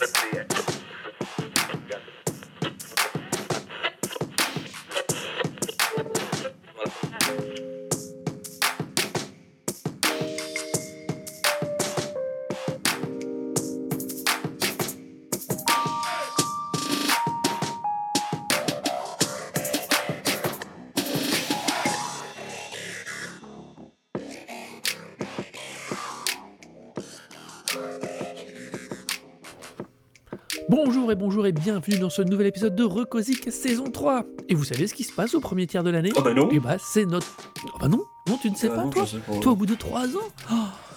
Let's see it. Bonjour et bonjour et bienvenue dans ce nouvel épisode de Recosic saison 3. Et vous savez ce qui se passe au premier tiers de l'année Oh bah non Eh bah c'est notre... Oh bah non, non tu ne sais Bah pas non, toi je sais pas. Toi au bout de 3 ans Oh,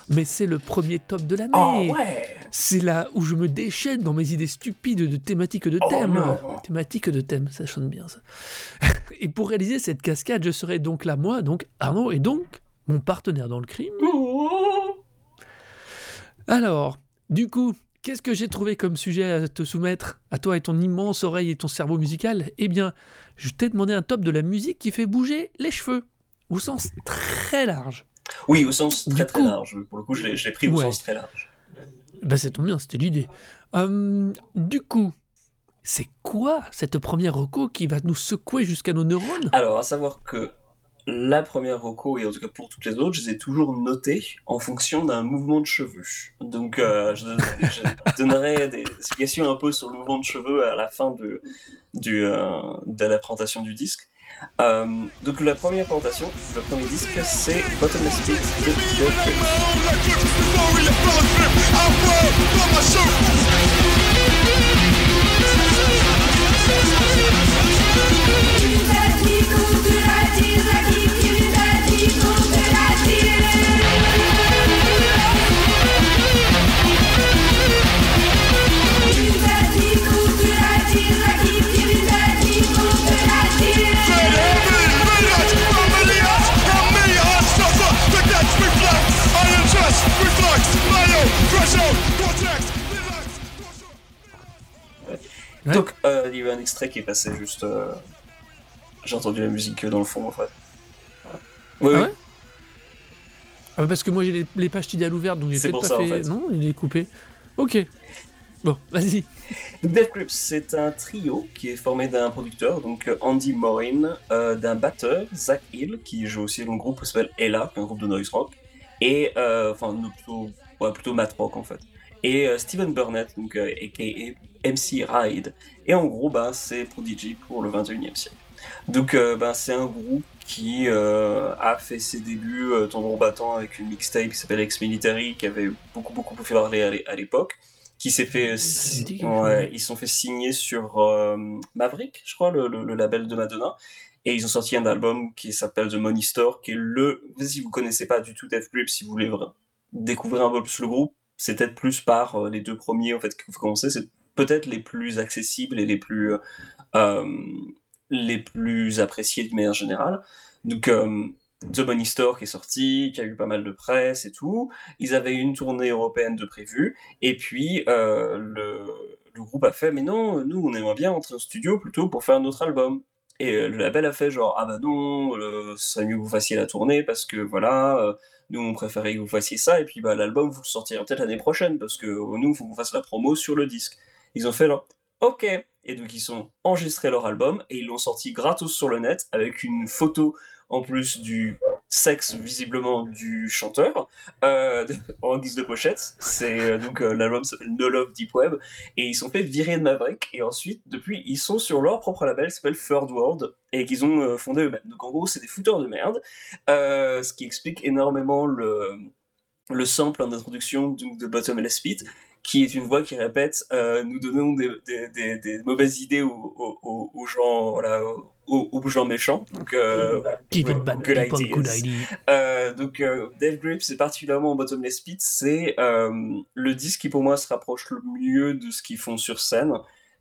Mais c'est le premier top de l'année Oh ouais C'est là où je me déchaîne dans mes idées stupides de thématiques de Oh thèmes. non. Thématiques de thèmes, ça sonne bien ça. et pour réaliser cette cascade, je serai donc là, moi, donc Arnaud, et donc mon partenaire dans le crime. Alors, du coup, qu'est-ce que j'ai trouvé comme sujet à te soumettre à toi et ton immense oreille et ton cerveau musical? Eh bien, je t'ai demandé un top de la musique qui fait bouger les cheveux, au sens très large. Oui, au sens très très large. Pour le coup, je l'ai pris au Ouais. sens très large. Bah, c'est tombe bien, c'était l'idée. Hum, du coup, c'est quoi cette première reco qui va nous secouer jusqu'à nos neurones? Alors, à savoir que la première roco, et en tout cas pour toutes les autres, je les ai toujours notées en fonction d'un mouvement de cheveux. Donc, euh, je, je donnerai des explications un peu sur le mouvement de cheveux à la fin de, du, euh, de la présentation du disque. Euh, donc, la première présentation, le premier disque, c'est Bottomless Pit de. Ouais. Donc, euh, il y a eu un extrait qui est passé juste. euh, J'ai entendu la musique dans le fond, en fait. Oui, Ah oui. Ah, Parce que moi j'ai les, les pages tidales ouvertes, donc j'ai peut-être pas ça, en fait... Non, il est coupé. Ok. Bon, vas-y. Death Grips, c'est un trio qui est formé d'un producteur, donc euh, Andy Morin, euh, d'un batteur, Zach Hill, qui joue aussi dans le groupe qui s'appelle Ella, un groupe de noise rock, et euh, enfin plutôt, ouais, plutôt math rock en fait, et euh, Steven Burnett, donc euh, aka MC Ride. Et en gros, bah, c'est Prodigy pour le 21e siècle. Donc euh, bah, c'est un groupe qui euh, a fait ses débuts euh, tambour battant avec une mixtape qui s'appelle Ex Military, qui avait beaucoup beaucoup fait parler à l'é- à l'époque, qui s'est fait, ouais, ils sont fait signer sur euh, Maverick, je crois, le, le- le label de Madonna. Et ils ont sorti un album qui s'appelle The Money Store, qui est le. Si vous connaissez pas du tout Death Grip, si vous voulez découvrir un peu plus le groupe, c'est peut-être plus par les deux premiers en fait que vous commencez. C'est peut-être les plus accessibles et les plus euh, euh, les plus appréciés de manière générale. Donc euh, The Money Store qui est sorti, qui a eu pas mal de presse et tout. Ils avaient une tournée européenne de prévue. Et puis, le, le groupe a fait, mais non, nous, on aimerait bien entrer en studio plutôt pour faire notre album. Et le label a fait genre, ah bah non, euh, ce mieux que vous fassiez la tournée parce que voilà, nous, on préférait que vous fassiez ça. Et puis, bah, l'album, vous le sortirez peut-être l'année prochaine parce que nous, il faut qu'on fasse la promo sur le disque. Ils ont fait genre, ok. Et donc, ils ont enregistré leur album et ils l'ont sorti gratos sur le net avec une photo en plus du sexe visiblement du chanteur euh, en guise de pochette. C'est euh, donc euh, l'album s'appelle No Love Deep Web et ils sont fait virer de Maverick et ensuite depuis ils sont sur leur propre label qui s'appelle Third World et qu'ils ont fondé eux-mêmes. Donc en gros c'est des fouteurs de merde, ce qui explique énormément le le sample en introduction de Bottomless Pit qui est une voix qui répète euh, nous donnons des, des, des, des mauvaises idées aux, aux, aux- aux gens voilà aux, aux gens méchants donc euh, it bad good people, ideas. good idea. Euh, donc, euh, Death Grips, c'est particulièrement Bottomless Pit, c'est le disque qui pour moi se rapproche le mieux de ce qu'ils font sur scène.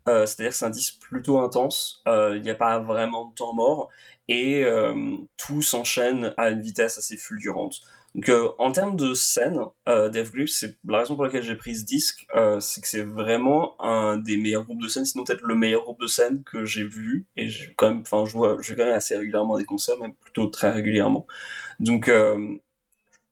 C'est-à-dire que c'est un disque plutôt intense, il n'y a pas vraiment de temps mort, et tout s'enchaîne à une vitesse assez fulgurante. Donc, euh, en termes de scène, euh, Grips, c'est la raison pour laquelle j'ai pris ce disque, euh, c'est que c'est vraiment un des meilleurs groupes de scène, sinon peut-être le meilleur groupe de scène que j'ai vu, et j'ai quand même, enfin, je vois, je vais quand même assez régulièrement à des concerts, même plutôt très régulièrement. Donc, euh,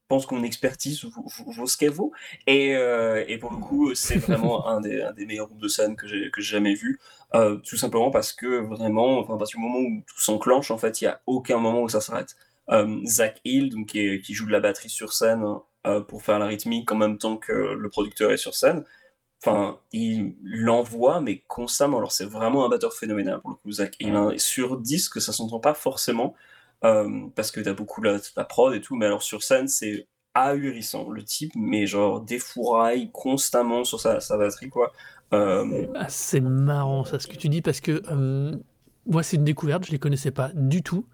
pense que mon expertise vaut, ce qu'elle vaut. Et, et, pour le coup, c'est vraiment un des, un des, meilleurs groupes de scène que j'ai jamais vu. Tout simplement parce que vraiment, enfin, parce que moment où tout s'enclenche, en fait, il n'y a aucun moment où ça s'arrête. Euh, Zach Hill, donc, qui, joue de la batterie sur scène euh, pour faire la rythmique en même temps que le producteur est sur scène, enfin, il l'envoie, mais constamment. Alors, c'est vraiment un batteur phénoménal pour le coup, Zach Hill. Hein. Sur disque, ça s'entend pas forcément. Euh, parce que t'as beaucoup la, la, prod et tout, mais alors sur scène, c'est ahurissant. Le type, mais genre défouraille constamment sur sa, batterie, quoi. Ah, c'est marrant ça, ce que tu dis, parce que moi, c'est une découverte, je les connaissais pas du tout.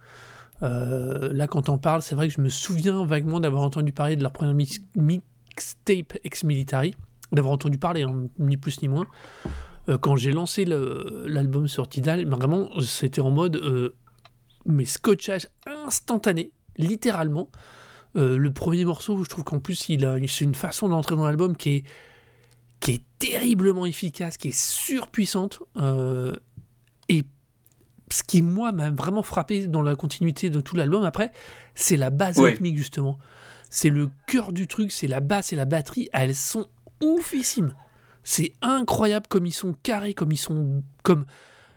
Euh, là, quand on parle, c'est vrai que je me souviens vaguement d'avoir entendu parler de leur premier mix mixtape ex-military, d'avoir entendu parler, hein, ni plus ni moins. Euh, quand j'ai lancé l'album sur Tidal, vraiment, c'était en mode mais scotchage instantané, littéralement. Euh, le premier morceau, je trouve qu'en plus, il a, c'est une façon d'entrer dans l'album qui est, qui est terriblement efficace, qui est surpuissante. Euh, et ce qui, moi, m'a vraiment frappé dans la continuité de tout l'album, après, c'est la base rythmique, justement. C'est le cœur du truc, c'est la basse et la batterie. Elles sont oufissimes. C'est incroyable comme ils sont carrés, comme ils sont. comme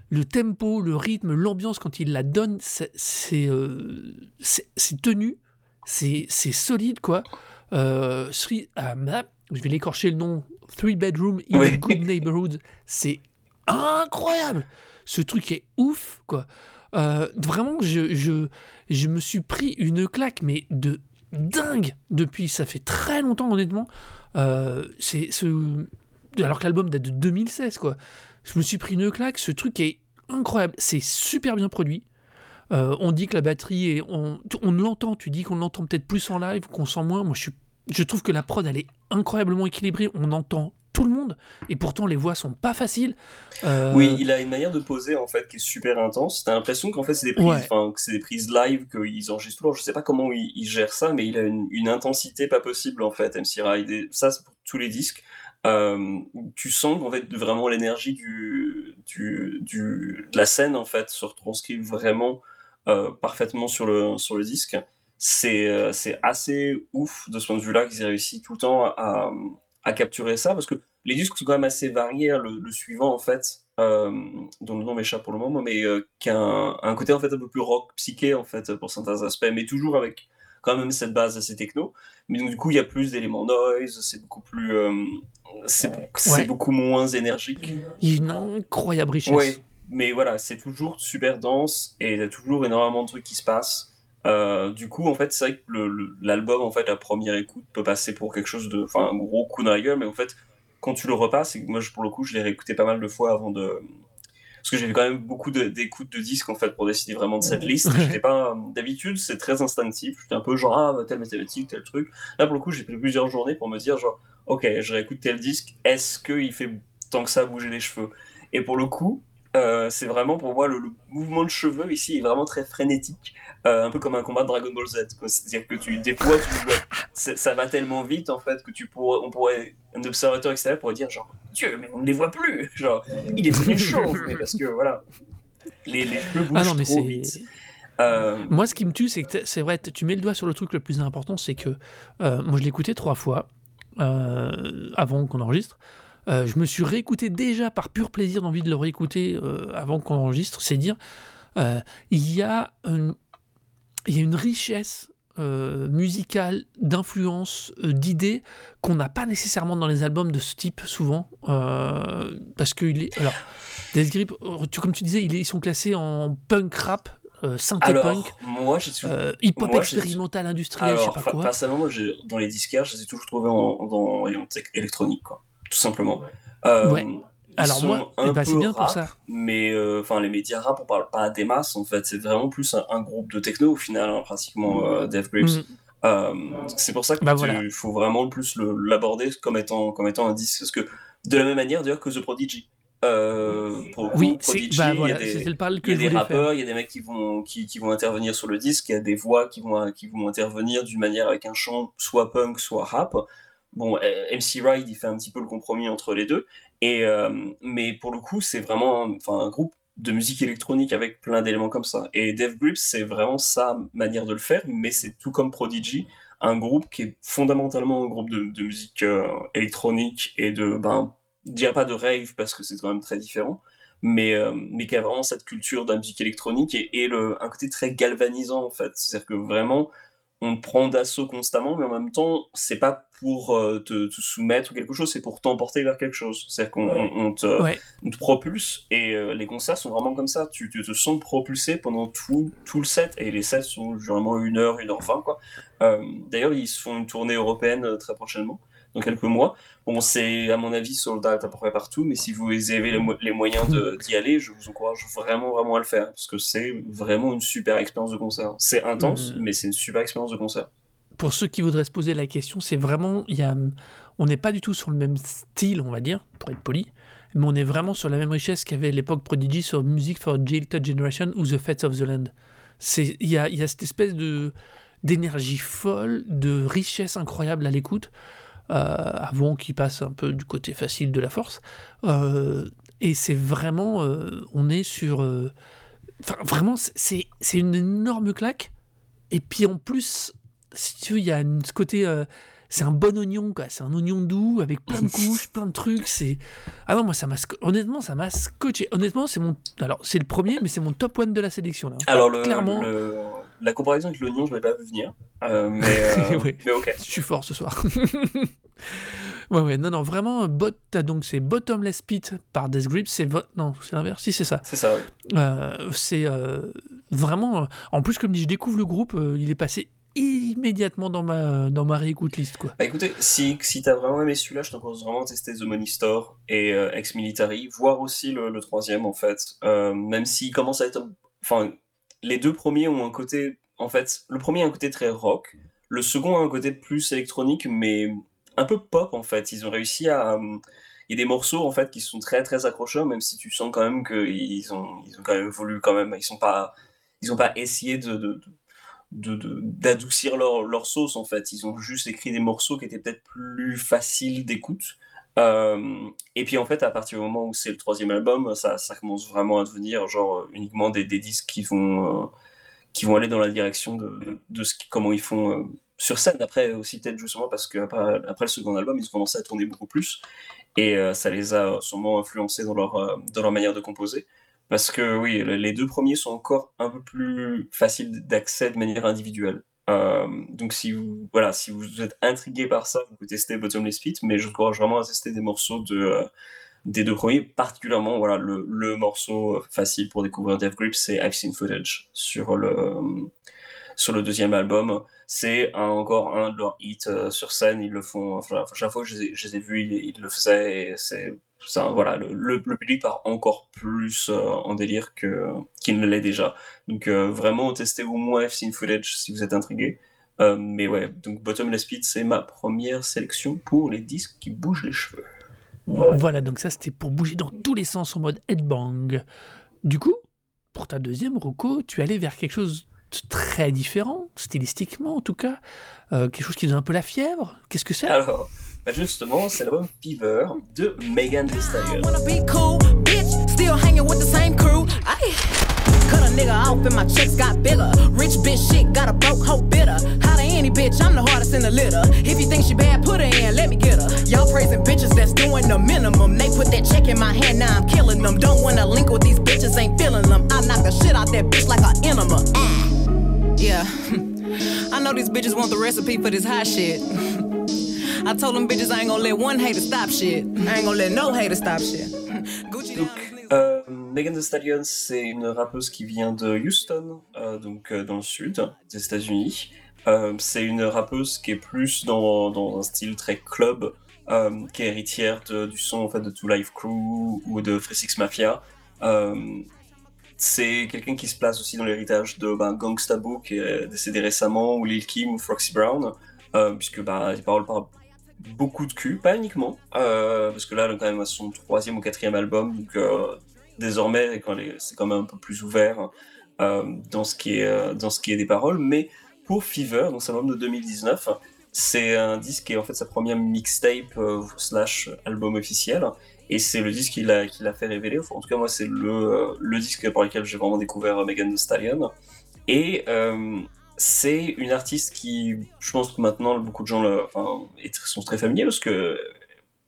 le tempo, le rythme, l'ambiance quand il la donne, c'est euh, tenu, c'est solide quoi. Euh, euh je vais l'écorcher le nom, Three Bedroom in a Good Neighborhood, c'est incroyable. Ce truc est ouf quoi. Euh, vraiment, je, je, je, me suis pris une claque, mais de dingue depuis. Ça fait très longtemps honnêtement. c'est ce alors que l'album date de 2016 quoi je me suis pris une claque. Ce truc est incroyable. C'est super bien produit. Euh, on dit que la batterie est. On, on l'entend, tu dis qu'on l'entend peut-être plus en live, qu'on sent moins. Moi, je, je trouve que la prod, elle est incroyablement équilibrée. On entend tout le monde. Et pourtant, les voix sont pas faciles. Euh, oui, il a une manière de poser, en fait, qui est super intense. T'as l'impression qu'en fait, c'est des prises, c'est des prises live, qu'ils enregistrent toujours. Je sais pas comment il, il, gère ça, mais il a une, une, intensité pas possible, en fait, MC Ride. ça, c'est pour tous les disques. Euh, tu sens qu'en fait vraiment l'énergie du, du, du, de la scène en fait se retranscrit vraiment euh, parfaitement sur le, sur le disque. C'est euh, c'est assez ouf de ce point de vue-là qu'ils aient réussi tout le temps à, à, capturer ça parce que les disques sont quand même assez variés. Hein. Le, suivant en fait, euh, dont le nom m'échappe pour le moment, mais qui a un, un, côté en fait un peu plus rock psyché en fait pour certains aspects, mais toujours avec quand même cette base assez techno. Mais donc, du coup, il y a plus d'éléments noise, c'est beaucoup plus. Euh, c'est beaucoup moins énergique. Il y a une incroyable richesse. Ouais, mais voilà, c'est toujours super dense et il y a toujours énormément de trucs qui se passent. Euh, du coup, en fait, c'est vrai que l'album, en fait, la première écoute peut passer pour quelque chose de. Enfin, un gros coup de rigueur, mais en fait, quand tu le repasses, et moi, pour le coup, je l'ai réécouté pas mal de fois avant de, parce que j'ai quand même beaucoup d'écoutes de, disques en fait pour décider vraiment de cette liste. pas d'habitude, c'est très instinctif. J'étais un peu genre ah telle mathématique, tel truc. Là pour le coup, j'ai pris plusieurs journées pour me dire genre ok, je réécoute tel disque. Est-ce qu'il fait tant que ça bouger les cheveux? Et pour le coup, euh, c'est vraiment pour moi le, mouvement de cheveux ici est vraiment très frénétique, euh, un peu comme un combat de Dragon Ball Z. C'est-à-dire que tu déploies, ça va tellement vite en fait que tu pourrais, on pourrait, un observateur extérieur pourrait dire genre Dieu, mais on ne les voit plus, genre il est devenu chaud, mais parce que voilà, les, les cheveux bougent ah non, mais trop vite. Euh, moi, ce qui me tue, c'est que c'est vrai, tu mets le doigt sur le truc le plus important, c'est que moi je l'ai écouté trois fois avant qu'on enregistre. Euh, je me suis réécouté déjà par pur plaisir d'envie de le réécouter euh, avant qu'on enregistre. C'est dire, euh, il, y a une, il y a une richesse musicale, d'influence, d'idées qu'on n'a pas nécessairement dans les albums de ce type souvent. parce que il est, alors, Death Grip, comme tu disais, ils sont classés en punk rap, synthé punk, moi, hip hop expérimental industriel, je sais pas quoi. Personnellement, moi, dans les disquaires, je les ai toujours trouvés en, dans électronique, quoi tout simplement. Euh, ouais. Alors moi, ben, c'est bien pour ça. Mais euh, enfin, les médias rap, on parle pas des masses en fait. C'est vraiment plus un, groupe de techno au final, hein, pratiquement euh, Death Grips. Mm. Euh, c'est pour ça qu'il bah, faut vraiment le plus l'aborder comme étant comme étant un disque, parce que de la même manière d'ailleurs que The Prodigy. pour oui, Prodigy, bah, voilà, il y a des, le il y a des rappeurs, il y a des mecs qui vont, qui, qui, vont intervenir sur le disque, il y a des voix qui vont, qui vont intervenir d'une manière avec un chant soit punk, soit rap. Bon, euh, MC Ride, il fait un petit peu le compromis entre les deux. Et, euh, mais pour le coup, c'est vraiment enfin, un groupe de musique électronique avec plein d'éléments comme ça. Et Dev Grips, c'est vraiment sa manière de le faire, mais c'est tout comme Prodigy, un groupe qui est fondamentalement un groupe de, musique électronique et de, ben, je dirais pas de rave parce que c'est quand même très différent, mais, mais qui a vraiment cette culture de la musique électronique et, le, un côté très galvanisant en fait. C'est-à-dire que vraiment, on prend d'assaut constamment, mais en même temps, c'est pas pour euh, te, soumettre ou quelque chose, c'est pour t'emporter vers quelque chose. C'est-à-dire qu'on te, propulse et euh, les concerts sont vraiment comme ça. Tu, te sens propulsé pendant tout, tout le set et les sets sont généralement une heure, une heure vingt. Quoi. Euh, d'ailleurs, ils se font une tournée européenne très prochainement dans quelques mois. Bon, c'est à mon avis sold out à peu près partout, mais si vous avez les, moyens d'y aller, je vous encourage vraiment, vraiment à le faire, parce que c'est vraiment une super expérience de concert. C'est intense, mhm. mais c'est une super expérience de concert. Pour ceux qui voudraient se poser la question, c'est vraiment, y a, on n'est pas du tout sur le même style, on va dire, pour être poli, mais on est vraiment sur la même richesse qu'avait l'époque Prodigy sur Music for Jilted Generation ou The Fates of the Land. Il y a, y a cette espèce de d'énergie folle, de richesse incroyable à l'écoute. Euh, avant qu'il passe un peu du côté facile de la force. Euh, et c'est vraiment, euh, on est sur, vraiment, c'est une énorme claque. Et puis en plus, si tu veux, il y a ce côté c'est un bon oignon, quoi. C'est un oignon doux avec plein de couches, plein de trucs. C'est ah non, moi ça m'a honnêtement ça m'a scotché. Honnêtement, c'est mon alors c'est le premier, mais c'est mon top one de la sélection là. Alors clairement, la comparaison avec l'oignon, je l'ai pas vu venir, euh, mais, euh, mais ok. Je suis fort ce soir. ouais ouais non non vraiment bot donc c'est Bottomless Pit par Death Grip c'est non c'est l'inverse si c'est ça. C'est ça. Euh, c'est vraiment en plus comme dit je découvre le groupe il est passé immédiatement dans ma, dans ma réécoute liste. Quoi. Bah écoutez, si, si t'as vraiment aimé celui-là, je t'encourage vraiment à tester The Money Store et Ex Military, voire aussi le, troisième en fait. Même s'il commence à être. Enfin, les deux premiers ont un côté. En fait, le premier a un côté très rock, le second a un côté plus électronique, mais un peu pop en fait. Ils ont réussi à. Il y a des morceaux en fait qui sont très très accrocheurs, même si tu sens quand même qu'ils ont, ils ont quand même voulu quand même. Ils sont pas. Ils pas essayé de d'adoucir de, leur, leur, sauce en fait. Ils ont juste écrit des morceaux qui étaient peut-être plus faciles d'écoute. Euh, et puis en fait, à partir du moment où c'est le troisième album, ça, commence vraiment à devenir genre uniquement des, disques qui vont, euh, qui vont aller dans la direction de, de ce comment ils font euh, sur scène. Après aussi peut-être justement parce qu'après après le second album, ils ont commencé à tourner beaucoup plus et ça les a sûrement influencés dans leur, dans leur manière de composer. Parce que oui, les deux premiers sont encore un peu plus faciles d'accès de manière individuelle. Euh, donc si vous, voilà, si vous êtes intrigué par ça, vous pouvez tester Bottomless Pit, mais je encourage vraiment à tester des morceaux de, euh, des deux premiers, particulièrement voilà, le, le morceau facile pour découvrir Death Grip, c'est I've Seen Footage sur le, sur le deuxième album. C'est encore un de leurs hits euh, sur scène, ils le font, enfin, chaque fois que je les ai, vus, ils, le faisaient, et c'est ça, voilà, le, le, public part encore plus euh, en délire que, qu'il ne l'est déjà. Donc euh, vraiment, testez au moins F-Scene Footage si vous êtes intrigué. Euh, mais ouais, donc Bottomless Pit, c'est ma première sélection pour les disques qui bougent les cheveux. Voilà, donc ça c'était pour bouger dans tous les sens en mode headbang. Du coup, pour ta deuxième, Rocco, tu allais vers quelque chose de très différent, stylistiquement en tout cas. quelque chose qui donne un peu la fièvre. Qu'est-ce que c'est? Alors, bah justement, c'est l'album Fever de Megan Thee Stallion. Cut a nigga off and my checks got bigger. Rich bitch shit got a broke hoe bitter. How to any bitch, I'm the hardest in the litter. If you think she bad, put her in, let me get her. Y'all praising bitches that's doing the minimum. They put that check in my hand, now I'm killing them. Don't wanna link with these bitches, ain't feeling them. I knock the shit out that bitch like an enema. Ah. Yeah. I know these bitches want the recipe for this hot shit. I told them bitches I ain't gonna let one hater stop shit. I ain't gonna let no hater stop shit. Gucci donc, euh, Megan Thee Stallion, c'est une rappeuse qui vient de Houston, euh, donc euh, dans le sud des États-Unis. C'est une rappeuse qui est plus dans, dans un style très club, qui est héritière de, du son en fait, de Two Life Crew ou de Free Six Mafia. c'est quelqu'un qui se place aussi dans l'héritage de ben, Gangsta Boo, qui est décédé récemment, ou Lil Kim ou Foxy Brown, puisque ben, il parle par beaucoup de cul, pas uniquement, euh, parce que là, quand même, son troisième ou quatrième album, donc euh, désormais, c'est quand même un peu plus ouvert euh, dans, ce qui est, dans ce qui est des paroles. Mais pour Fever, donc un album de 2019, c'est un disque qui est en fait sa première mixtape slash album officiel. Et c'est le disque qui l'a, l'a fait révéler. en tout cas, moi, c'est le, le disque par lequel j'ai vraiment découvert Megan Thee Stallion. Et c'est une artiste qui, je pense que maintenant beaucoup de gens le, sont très familiers parce que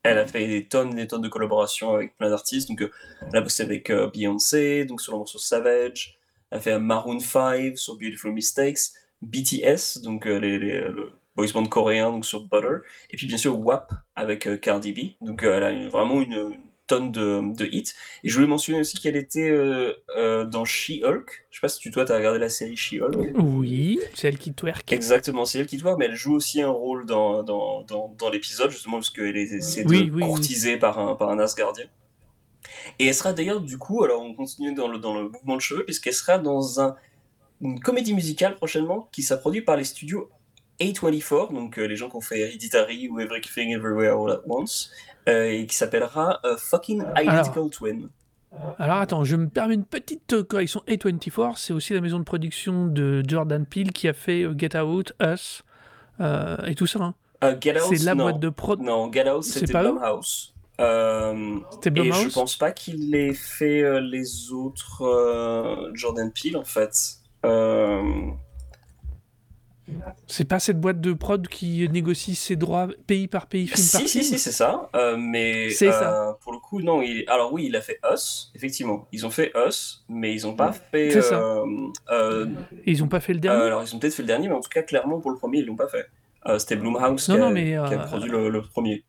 elle a fait des tonnes et des tonnes de collaborations avec plein d'artistes. Donc, euh, elle a bossé avec euh, Beyoncé, donc sur le morceau Savage. Elle a fait un Maroon 5 sur Beautiful Mistakes. BTS, donc euh, les, le boys band coréen, donc sur Butter. Et puis bien sûr WAP avec Cardi B. Donc, elle a vraiment une, tonnes de, de, hits. Et je voulais mentionner aussi qu'elle était euh, euh, dans She-Hulk. Je sais pas si tu, toi, tu as regardé la série She-Hulk. Oui, c'est elle qui twerk. Exactement, c'est elle qui twerk, mais elle joue aussi un rôle dans, dans, dans, dans l'épisode, justement, parce qu'elle est courtiser par, un, par un Asgardien. Et elle sera d'ailleurs, du coup, alors on continue dans le, dans le mouvement de cheveux, puisqu'elle sera dans un, une comédie musicale prochainement qui sera produite par les studios A24, donc euh, les gens qui ont fait Hereditary ou Everything Everywhere All at Once, et qui s'appellera euh, Fucking Identical Twin. Alors attends, je me permets une petite correction. A24, c'est aussi la maison de production de Jordan Peele qui a fait Get Out, Us et tout ça. Hein. c'est la boîte de prod. Non, Get Out, c'était Blumhouse. Euh, et je pense pas qu'il ait fait les autres Jordan Peele en fait. C'est pas cette boîte de prod qui négocie ses droits pays par pays, film si, par si, Si, c'est ça. Euh, mais euh, pour le coup, non. Il... Alors oui, il a fait Us, effectivement. Ils ont fait Us, mais ils ont pas fait. C'est ça. Euh, ils ont pas fait le dernier. alors ils ont peut-être fait le dernier, mais en tout cas, clairement pour le premier, ils l'ont pas fait. C'était Blumhouse qui, a, produit le, premier.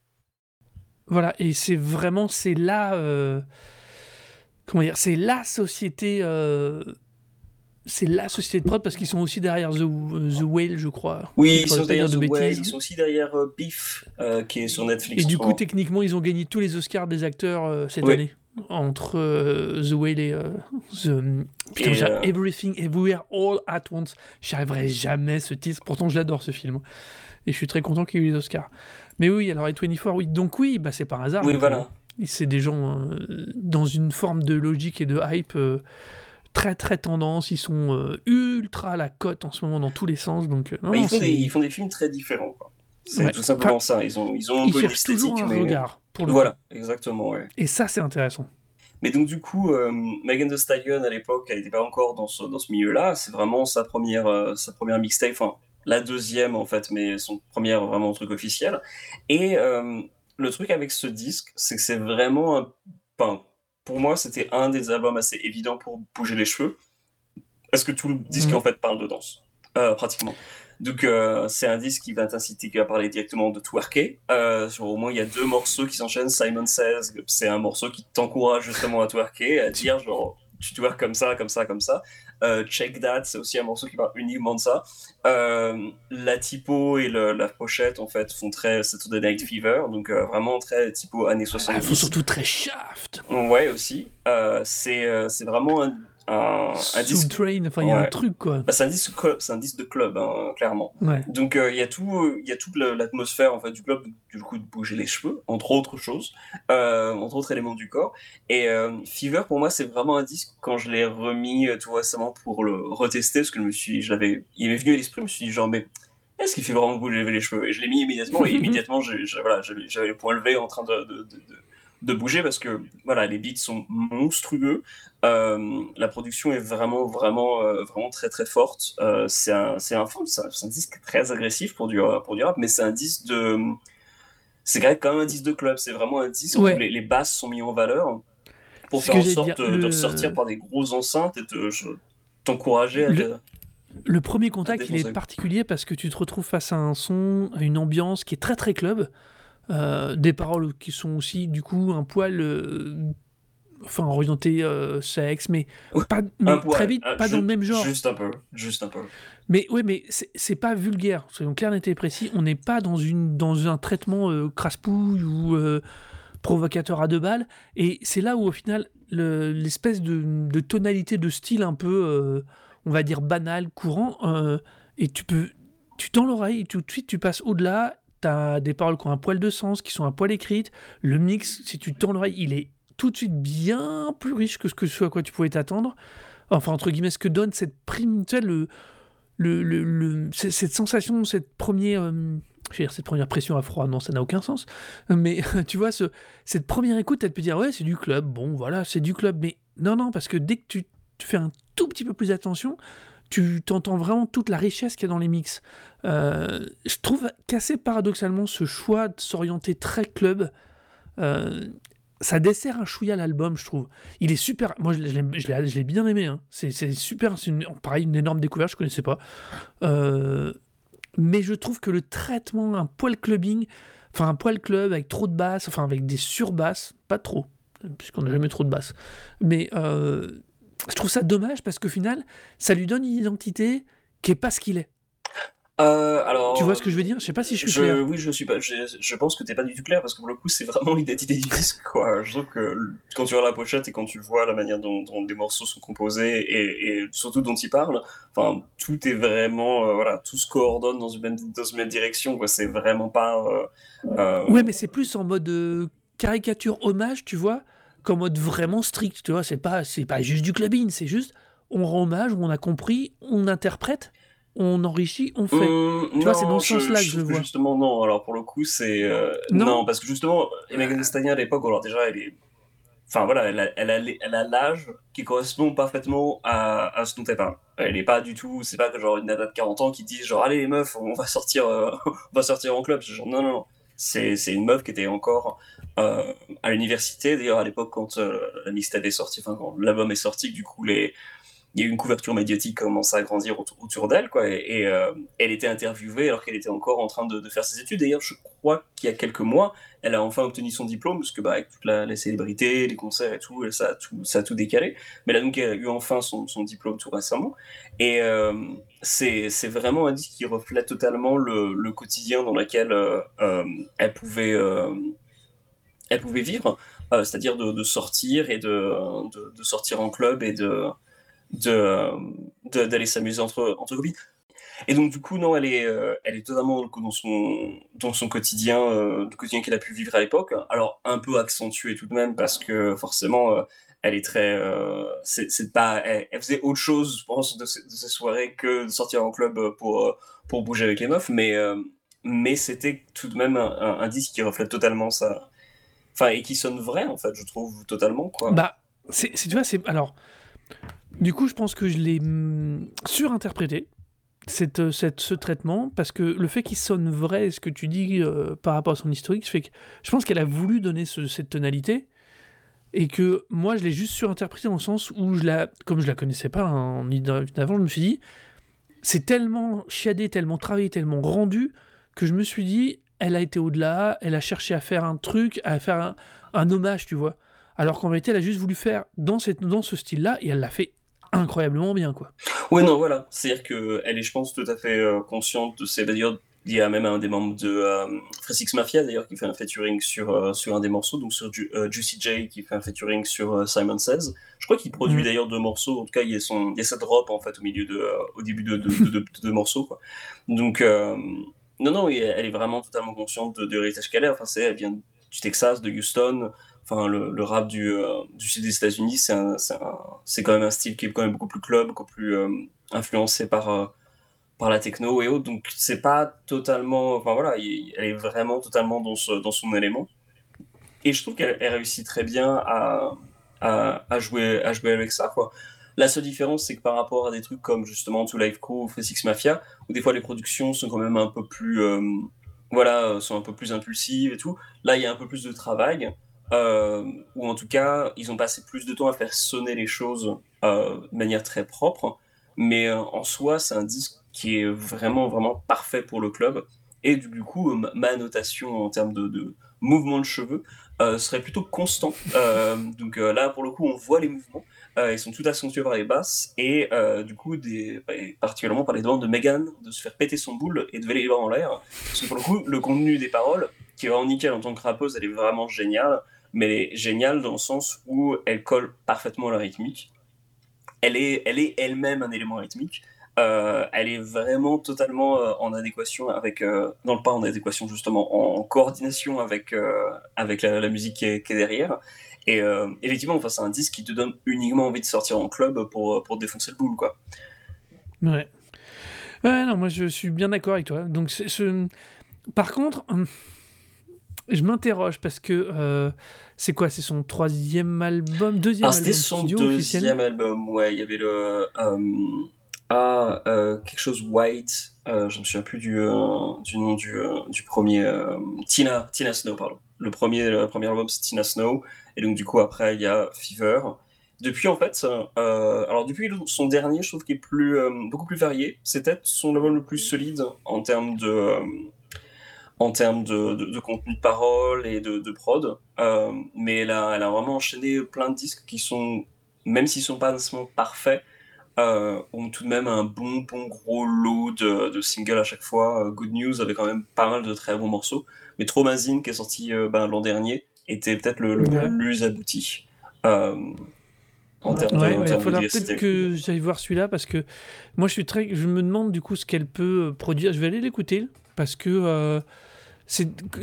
Voilà, et c'est vraiment c'est là. Comment dire C'est la société c'est la société de prod parce qu'ils sont aussi derrière The, The Whale, je crois. Oui, ils sont derrière The Whale, ils sont aussi derrière euh, Beef, euh, qui est sur Netflix. Et du coup, techniquement, ils ont gagné tous les Oscars des acteurs euh, cette année. Entre The Whale et The... Putain, Everything Everywhere All at Once. J'arriverai jamais ce titre. Pourtant, je l'adore ce film. Et je suis très content qu'il y ait eu les Oscars. Mais oui, alors A24, oui. Donc oui, bah, c'est par hasard. Oui, voilà. C'est des gens dans une forme de logique et de hype très très tendance, ils sont euh, ultra à la cote en ce moment dans tous les sens. Donc, euh, ils, font des, ils, font des, films très différents. C'est tout simplement ça. Ils ont, ils ont un peu. Un regard pour le voilà, exactement. Ouais. Et ça, c'est intéressant. Mais donc, du coup, euh, Megan Thee Stallion, à l'époque, elle n'était pas encore dans ce, dans ce milieu-là. C'est vraiment sa première, sa première mixtape, enfin, la deuxième, en fait, mais son premier vraiment truc officiel. Et le truc avec ce disque, c'est que c'est vraiment un. Enfin, pour moi, c'était un des albums assez évidents pour bouger les cheveux. Parce que tout le disque, mhm. en fait, parle de danse, euh, pratiquement. Donc, euh, c'est un disque qui va t'inciter à parler directement de twerker. Euh, au moins, il y a deux morceaux qui s'enchaînent. Simon Says, c'est un morceau qui t'encourage justement à twerker, à dire genre, tu twerk comme ça, comme ça, comme ça. Euh, Check That, c'est aussi un morceau qui parle uniquement de ça. Euh, la typo et la pochette, en fait, font très Saturday Night Fever, donc euh, vraiment très typo années 70. Ah, surtout très shaft. Ouais, aussi. c'est vraiment un, un, un disque. Train, enfin, il y a un truc, quoi. Bah, c'est un disque, c'est un disque de club, hein, clairement. Donc, il y a tout, il y a toute l'atmosphère, en fait, du club, du coup, de bouger les cheveux, entre autres choses, entre autres éléments du corps. Et Fever, pour moi, c'est vraiment un disque, quand je l'ai remis tout récemment pour le retester, parce que je me suis, je l'avais, il m'est venu à l'esprit, je me suis dit, genre, mais est-ce qu'il fait vraiment bouger les cheveux? Et je l'ai mis immédiatement, et immédiatement, voilà, j'avais le point levé en train de, de, de de bouger parce que voilà, les beats sont monstrueux. Euh, la production est vraiment, vraiment, euh, vraiment très, très forte. Euh, c'est un, c'est un, un, disque très agressif pour du, pour du rap, mais c'est un disque de. C'est quand même un disque de club. C'est vraiment un disque où les, les, basses sont mises en valeur pour faire en sorte de, sortir par des grosses enceintes et de t'encourager à. Le... Le premier contact, il est particulier parce que tu te retrouves face à un son, à une ambiance qui est très très club. Euh, des paroles qui sont aussi du coup un poil euh, enfin orienté euh, sexe mais, pas, très vite pas dans le même genre. juste un peu juste un peu. Mais ouais mais c'est pas vulgaire soyons clairs et précis. On n'est pas dans une dans un traitement crasse-pouille ou provocateur à deux balles. Et c'est là où au final l'espèce de, de, tonalité de style un peu on va dire banal courant et tu peux tu tends l'oreille tout de suite tu passes au-delà T'as des paroles qui ont un poil de sens, qui sont un poil écrites. Le mix, si tu tends l'oreille, il est tout de suite bien plus riche que ce, que ce à quoi tu pouvais t'attendre. Enfin, entre guillemets, ce que donne cette prime, tu le, le, cette sensation, cette première, euh, cette première pression à froid, non, ça n'a aucun sens. Mais tu vois, ce, cette première écoute, elle peut dire, ouais, c'est du club, bon, voilà, c'est du club. Mais non, non, parce que dès que tu, tu fais un tout petit peu plus attention, tu t'entends vraiment toute la richesse qu'il y a dans les mix. Euh, je trouve qu'assez paradoxalement, ce choix de s'orienter très club, euh, ça dessert un chouïa l'album, je trouve. Il est super. Moi, je l'ai bien aimé. Hein. C'est super. C'est pareil, une énorme découverte, je connaissais pas. Euh, mais je trouve que le traitement, un poil clubbing, enfin un poil club avec trop de basses, enfin avec des surbasses, pas trop, puisqu'on n'a jamais trop de basses. Mais je trouve ça dommage parce qu'au final, ça lui donne une identité qui est pas ce qu'il est. Euh, alors, tu vois ce que je veux dire? Je sais pas si je suis clair. Oui, je suis pas. Je, pense que t'es pas du tout clair parce que pour le coup, c'est vraiment l'identité du disque. Quoi. Je trouve que quand tu vois la pochette et quand tu vois la manière dont, les morceaux sont composés et, surtout dont ils parlent, enfin, tout est vraiment euh, voilà, tout se coordonne dans une même, dans une même direction. Quoi. C'est vraiment pas. Euh, ouais, mais c'est plus en mode caricature hommage, tu vois qu'en mode vraiment strict, tu vois, c'est pas, c'est pas juste du clubbing, c'est juste on rend hommage, on a compris, on interprète, on enrichit, on fait. Mmh, tu vois, c'est dans ce sens-là que je, vois. Justement, non. Alors pour le coup, c'est euh, non. parce que justement, Megan Stania à l'époque, alors déjà, elle est, enfin voilà, elle a, elle a, elle a l'âge qui correspond parfaitement à, à ce dont elle parle. Elle est pas du tout, c'est pas que genre une nana de 40 ans qui dit genre allez les meufs, on va sortir, euh, on va sortir en club. Genre non non non. C'est une meuf qui était encore euh, à l'université. D'ailleurs, à l'époque, quand euh, la mixtape est sortie, enfin, quand l'album est sorti, du coup, les, il y a eu une couverture médiatique qui commençait à grandir autour, d'elle, quoi. Et, euh, elle était interviewée alors qu'elle était encore en train de, faire ses études. D'ailleurs, je crois qu'il y a quelques mois, elle a enfin obtenu son diplôme, parce que bah, avec toute la, les célébrités, les concerts et tout, ça a tout, décalé. Mais là, donc, elle a eu enfin son, diplôme tout récemment. Et euh, c'est vraiment un disque qui reflète totalement le, quotidien dans lequel euh, elle pouvait elle pouvait vivre, c'est-à-dire de, sortir et de, sortir en club et de, d'aller s'amuser entre, entre copines. Et donc, du coup, non, elle est, euh, elle est totalement dans son, dans son quotidien, euh, le quotidien qu'elle a pu vivre à l'époque. Alors, un peu accentué tout de même, parce que forcément, euh, elle est très. c'est pas, elle, faisait autre chose, je pense, de, ces, soirées que de sortir en club pour, pour bouger avec les meufs, mais, mais c'était tout de même un, un, disque qui reflète totalement ça. Enfin, et qui sonne vrai, en fait, je trouve, totalement, quoi. Bah, c'est, tu vois, c'est. Alors. Du coup, je pense que je l'ai mm, surinterprété, cette, euh, cette, ce traitement, parce que le fait qu'il sonne vrai, ce que tu dis euh, par rapport à son historique, fait que je pense qu'elle a voulu donner cette tonalité, et que moi, je l'ai juste surinterprété dans le sens où, je la, comme je la connaissais pas en avant, je me suis dit, c'est tellement chiadé, tellement travaillé, tellement rendu, que je me suis dit, elle a été au-delà, elle a cherché à faire un truc, à faire un, un hommage, tu vois. Alors qu'en réalité, elle a juste voulu faire dans, cette, dans ce style-là, et elle l'a fait incroyablement bien, quoi. Oui, non, voilà. C'est-à-dire qu'elle est, je pense, tout à fait euh, consciente de ces. D'ailleurs, il y a même un des membres de euh, Mafia, d'ailleurs, qui fait un featuring sur, euh, sur un des morceaux, donc sur euh, Juicy J, qui fait un featuring sur Simon Says. Je crois qu'il produit mhm. d'ailleurs deux morceaux. En tout cas, il y a, son, il y a sa drop, en fait, au milieu de. au début de deux morceaux, quoi. Donc. non, non, elle est vraiment totalement consciente de, l'héritage qu'elle a. Enfin, c'est, elle vient du Texas, de Houston enfin le, rap du, euh, du sud des États-Unis, c'est quand même un style qui est quand même beaucoup plus club, beaucoup plus euh, influencé par, euh, par la techno et autres. Donc c'est pas totalement, enfin voilà, elle est vraiment totalement dans, dans son élément. Et je trouve qu'elle réussit très bien à, à, jouer, avec ça. Quoi. La seule différence, c'est que par rapport à des trucs comme justement To Life Crew ou Free Six Mafia, où des fois les productions sont quand même un peu plus, voilà, sont un peu plus impulsives et tout, là il y a un peu plus de travail. Euh, ou en tout cas, ils ont passé plus de temps à faire sonner les choses euh, de manière très propre. Mais euh, en soi, c'est un disque qui est vraiment, vraiment parfait pour le club. Et du coup, ma notation en termes de, de mouvement de cheveux serait plutôt constant. donc là, pour le coup, on voit les mouvements. ils sont tout accentués par les basses. Et du coup, particulièrement par les demandes de Megan de se faire péter son boule et de lever les bras en l'air. Parce que pour le coup, le contenu des paroles, qui est vraiment nickel en tant que rappeuse, elle est vraiment géniale mais est géniale dans le sens où elle colle parfaitement à la rythmique. Elle est, elle est elle-même un élément rythmique. Euh, elle est vraiment totalement euh, en adéquation avec, euh, non pas en adéquation justement, en, coordination avec, avec la, musique qui est, derrière. Et effectivement, enfin, c'est un disque qui te donne uniquement envie de sortir en club pour, pour défoncer le boule, quoi. Ouais. Ouais, non, moi je suis bien d'accord avec toi. Donc, ce... par contre, hum, je m'interroge parce que euh, c'est quoi? C'est son troisième album? Deuxième ah, album C'était son deuxième album, ouais. Il y avait le. Euh, Ah, quelque chose White. je me souviens plus du, du nom du, du premier. Tina, Tina Snow, pardon. Le premier, le premier album, c'est Tina Snow. Et donc, du coup, après, il y a Fever. Depuis, en fait, alors depuis son dernier, je trouve qu'il est plus, beaucoup plus varié. C'est peut-être son album le plus solide en termes de, en termes de, de, contenu de parole et de, de prod. Euh, mais elle a, elle a, vraiment enchaîné plein de disques qui sont, même s'ils sont pas nécessairement parfaits, euh, ont tout de même un bon, bon gros lot de, de singles à chaque fois. Euh, Good News avait quand même pas mal de très bons morceaux. Mais Tromazine, qui est sorti ben, l'an dernier, était peut-être le, plus abouti. En termes ouais, il faudra peut-être que j'aille voir celui-là parce que moi je suis très, je me demande du coup ce qu'elle peut produire. Je vais aller l'écouter parce que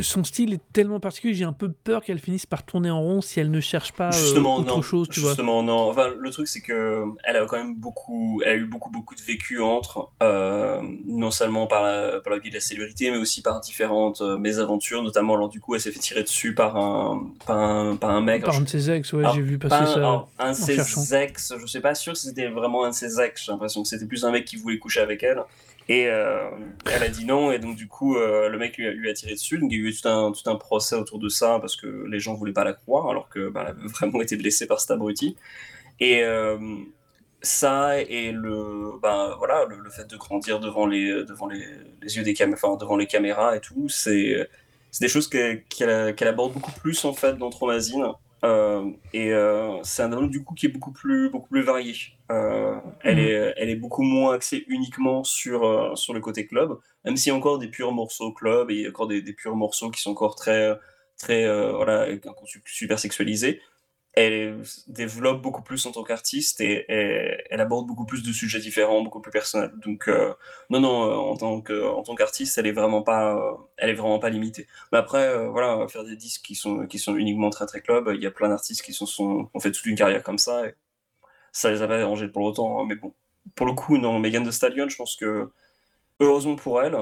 son style est tellement particulier, j'ai un peu peur qu'elle finisse par tourner en rond si elle ne cherche pas euh, autre chose, tu justement, non. Enfin, le truc, c'est que elle a quand même beaucoup, elle a eu beaucoup, beaucoup de vécu entre, euh, non seulement par la, par la vie de la célébrité, mais aussi par différentes euh, mésaventures, notamment, alors du coup, elle s'est fait tirer dessus par un, par un, par un mec. Par un de ses ex, ouais, j'ai vu passer ça. un de ses ex, je sais pas sûr si c'était vraiment un de ses ex, j'ai l'impression que c'était plus un mec qui voulait coucher avec elle. Et euh, elle a dit non, et donc du coup, euh, le mec lui a, tiré dessus. Donc il y a eu tout un, tout un procès autour de ça parce que les gens voulaient pas la croire, alors que bah, avait vraiment été blessée par cet abruti. Et euh, ça et le, bah, voilà, le, fait de grandir devant les, devant les, les yeux des caméras, devant les caméras et tout, c'est des choses qu'elle aborde beaucoup plus en fait dans Tromazine. Euh, et euh, c'est un album du coup qui est beaucoup plus, beaucoup plus varié. Euh, elle, mhm. est, elle est beaucoup moins axée uniquement sur, sur le côté club, même s'il y a encore des purs morceaux club et il y a encore des, des purs morceaux qui sont encore très, très voilà, super sexualisés elle développe beaucoup plus en tant qu'artiste et, elle aborde beaucoup plus de sujets différents, beaucoup plus personnels. Donc euh, non, non, euh, en tant que tant qu'artiste, elle est vraiment pas, euh, elle est vraiment pas limitée. Mais après, voilà, faire des disques qui sont qui sont uniquement très très club, il y a plein d'artistes qui sont, sont ont fait toute une carrière comme ça et ça les a pas dérangés pour autant. Hein. mais bon, pour le coup, non, Megan Thee Stallion, je pense que heureusement pour elle,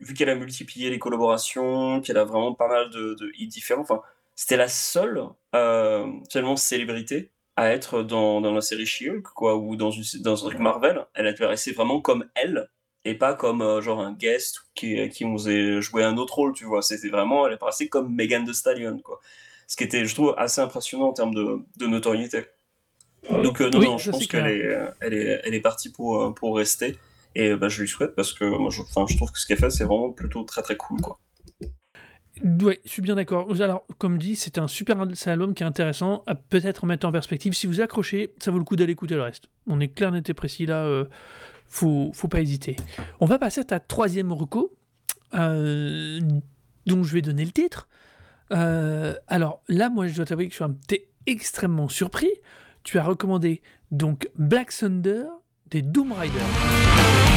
vu qu'elle a multiplié les collaborations, qu'elle a vraiment pas mal de, de hits différents, enfin c'était la seule euh, seulement célébrité à être dans, dans la série She-Hulk, quoi, ou dans, une, dans un truc Marvel. Elle apparaissait vraiment comme elle, et pas comme euh, genre un guest qui, qui osait jouer un autre rôle, tu vois. C'était vraiment, elle apparaissait comme Megan Thee Stallion, quoi. Ce qui était, je trouve, assez impressionnant en termes de, de notoriété. Donc, euh, non, non, je pense qu'elle est, elle est, elle est partie pour, pour rester. Et bah, je lui souhaite parce que moi, je, je trouve que ce qu'elle fait, c'est vraiment plutôt très très cool, quoi. Ouais, je suis bien d'accord. Alors, comme dit, c'est un super album qui est intéressant à peut-être mettre en perspective. Si vous accrochez, ça vaut le coup d'aller écouter le reste. On est clair, net et précis là. Euh, faut, faut pas hésiter. On va passer à ta troisième reco, euh, dont je vais donner le titre. Euh, alors là, moi, je dois t'avouer que je suis extrêmement surpris. Tu as recommandé donc Black Thunder des Doom Riders.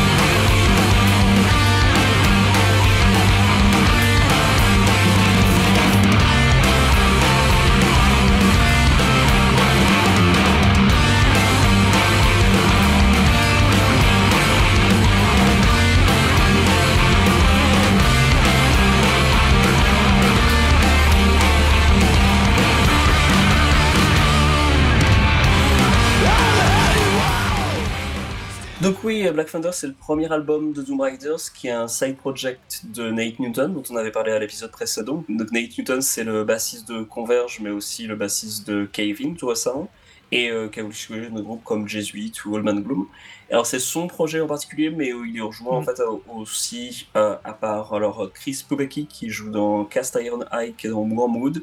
Donc oui, Black Thunder, c'est le premier album de Doom Riders qui est un side project de Nate Newton, dont on avait parlé à l'épisode précédent. Donc Nate Newton, c'est le bassiste de Converge, mais aussi le bassiste de Cave tout récemment, et euh, qui a joué dans des groupes comme Jesuit ou Allman Gloom. Alors c'est son projet en particulier, mais il est rejoint en mm. fait aussi, euh, à part alors, Chris Pobecki qui joue dans Cast Iron Eye, qui est dans Mood, euh,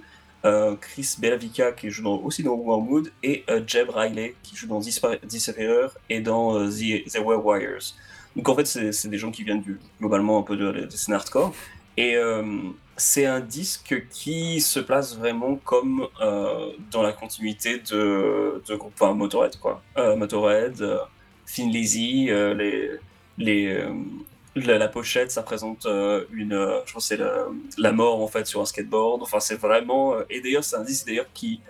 Chris Bellavica qui joue aussi dans Wormwood et euh, Jeb Riley qui joue dans Disappearer et dans euh, The, The Were Wires. Donc en fait, c'est des gens qui viennent du, globalement un peu de, de hardcore. Et c'est un disque qui se place vraiment comme dans la continuité de, de groupes, enfin Motorhead quoi. Motorhead, Thin Lizzy, les, les, la, pochette, ça présente euh, une, euh, je pense c'est la, mort en fait sur un skateboard. Enfin, c'est vraiment. Euh, et d'ailleurs, c'est un disque d'ailleurs qui,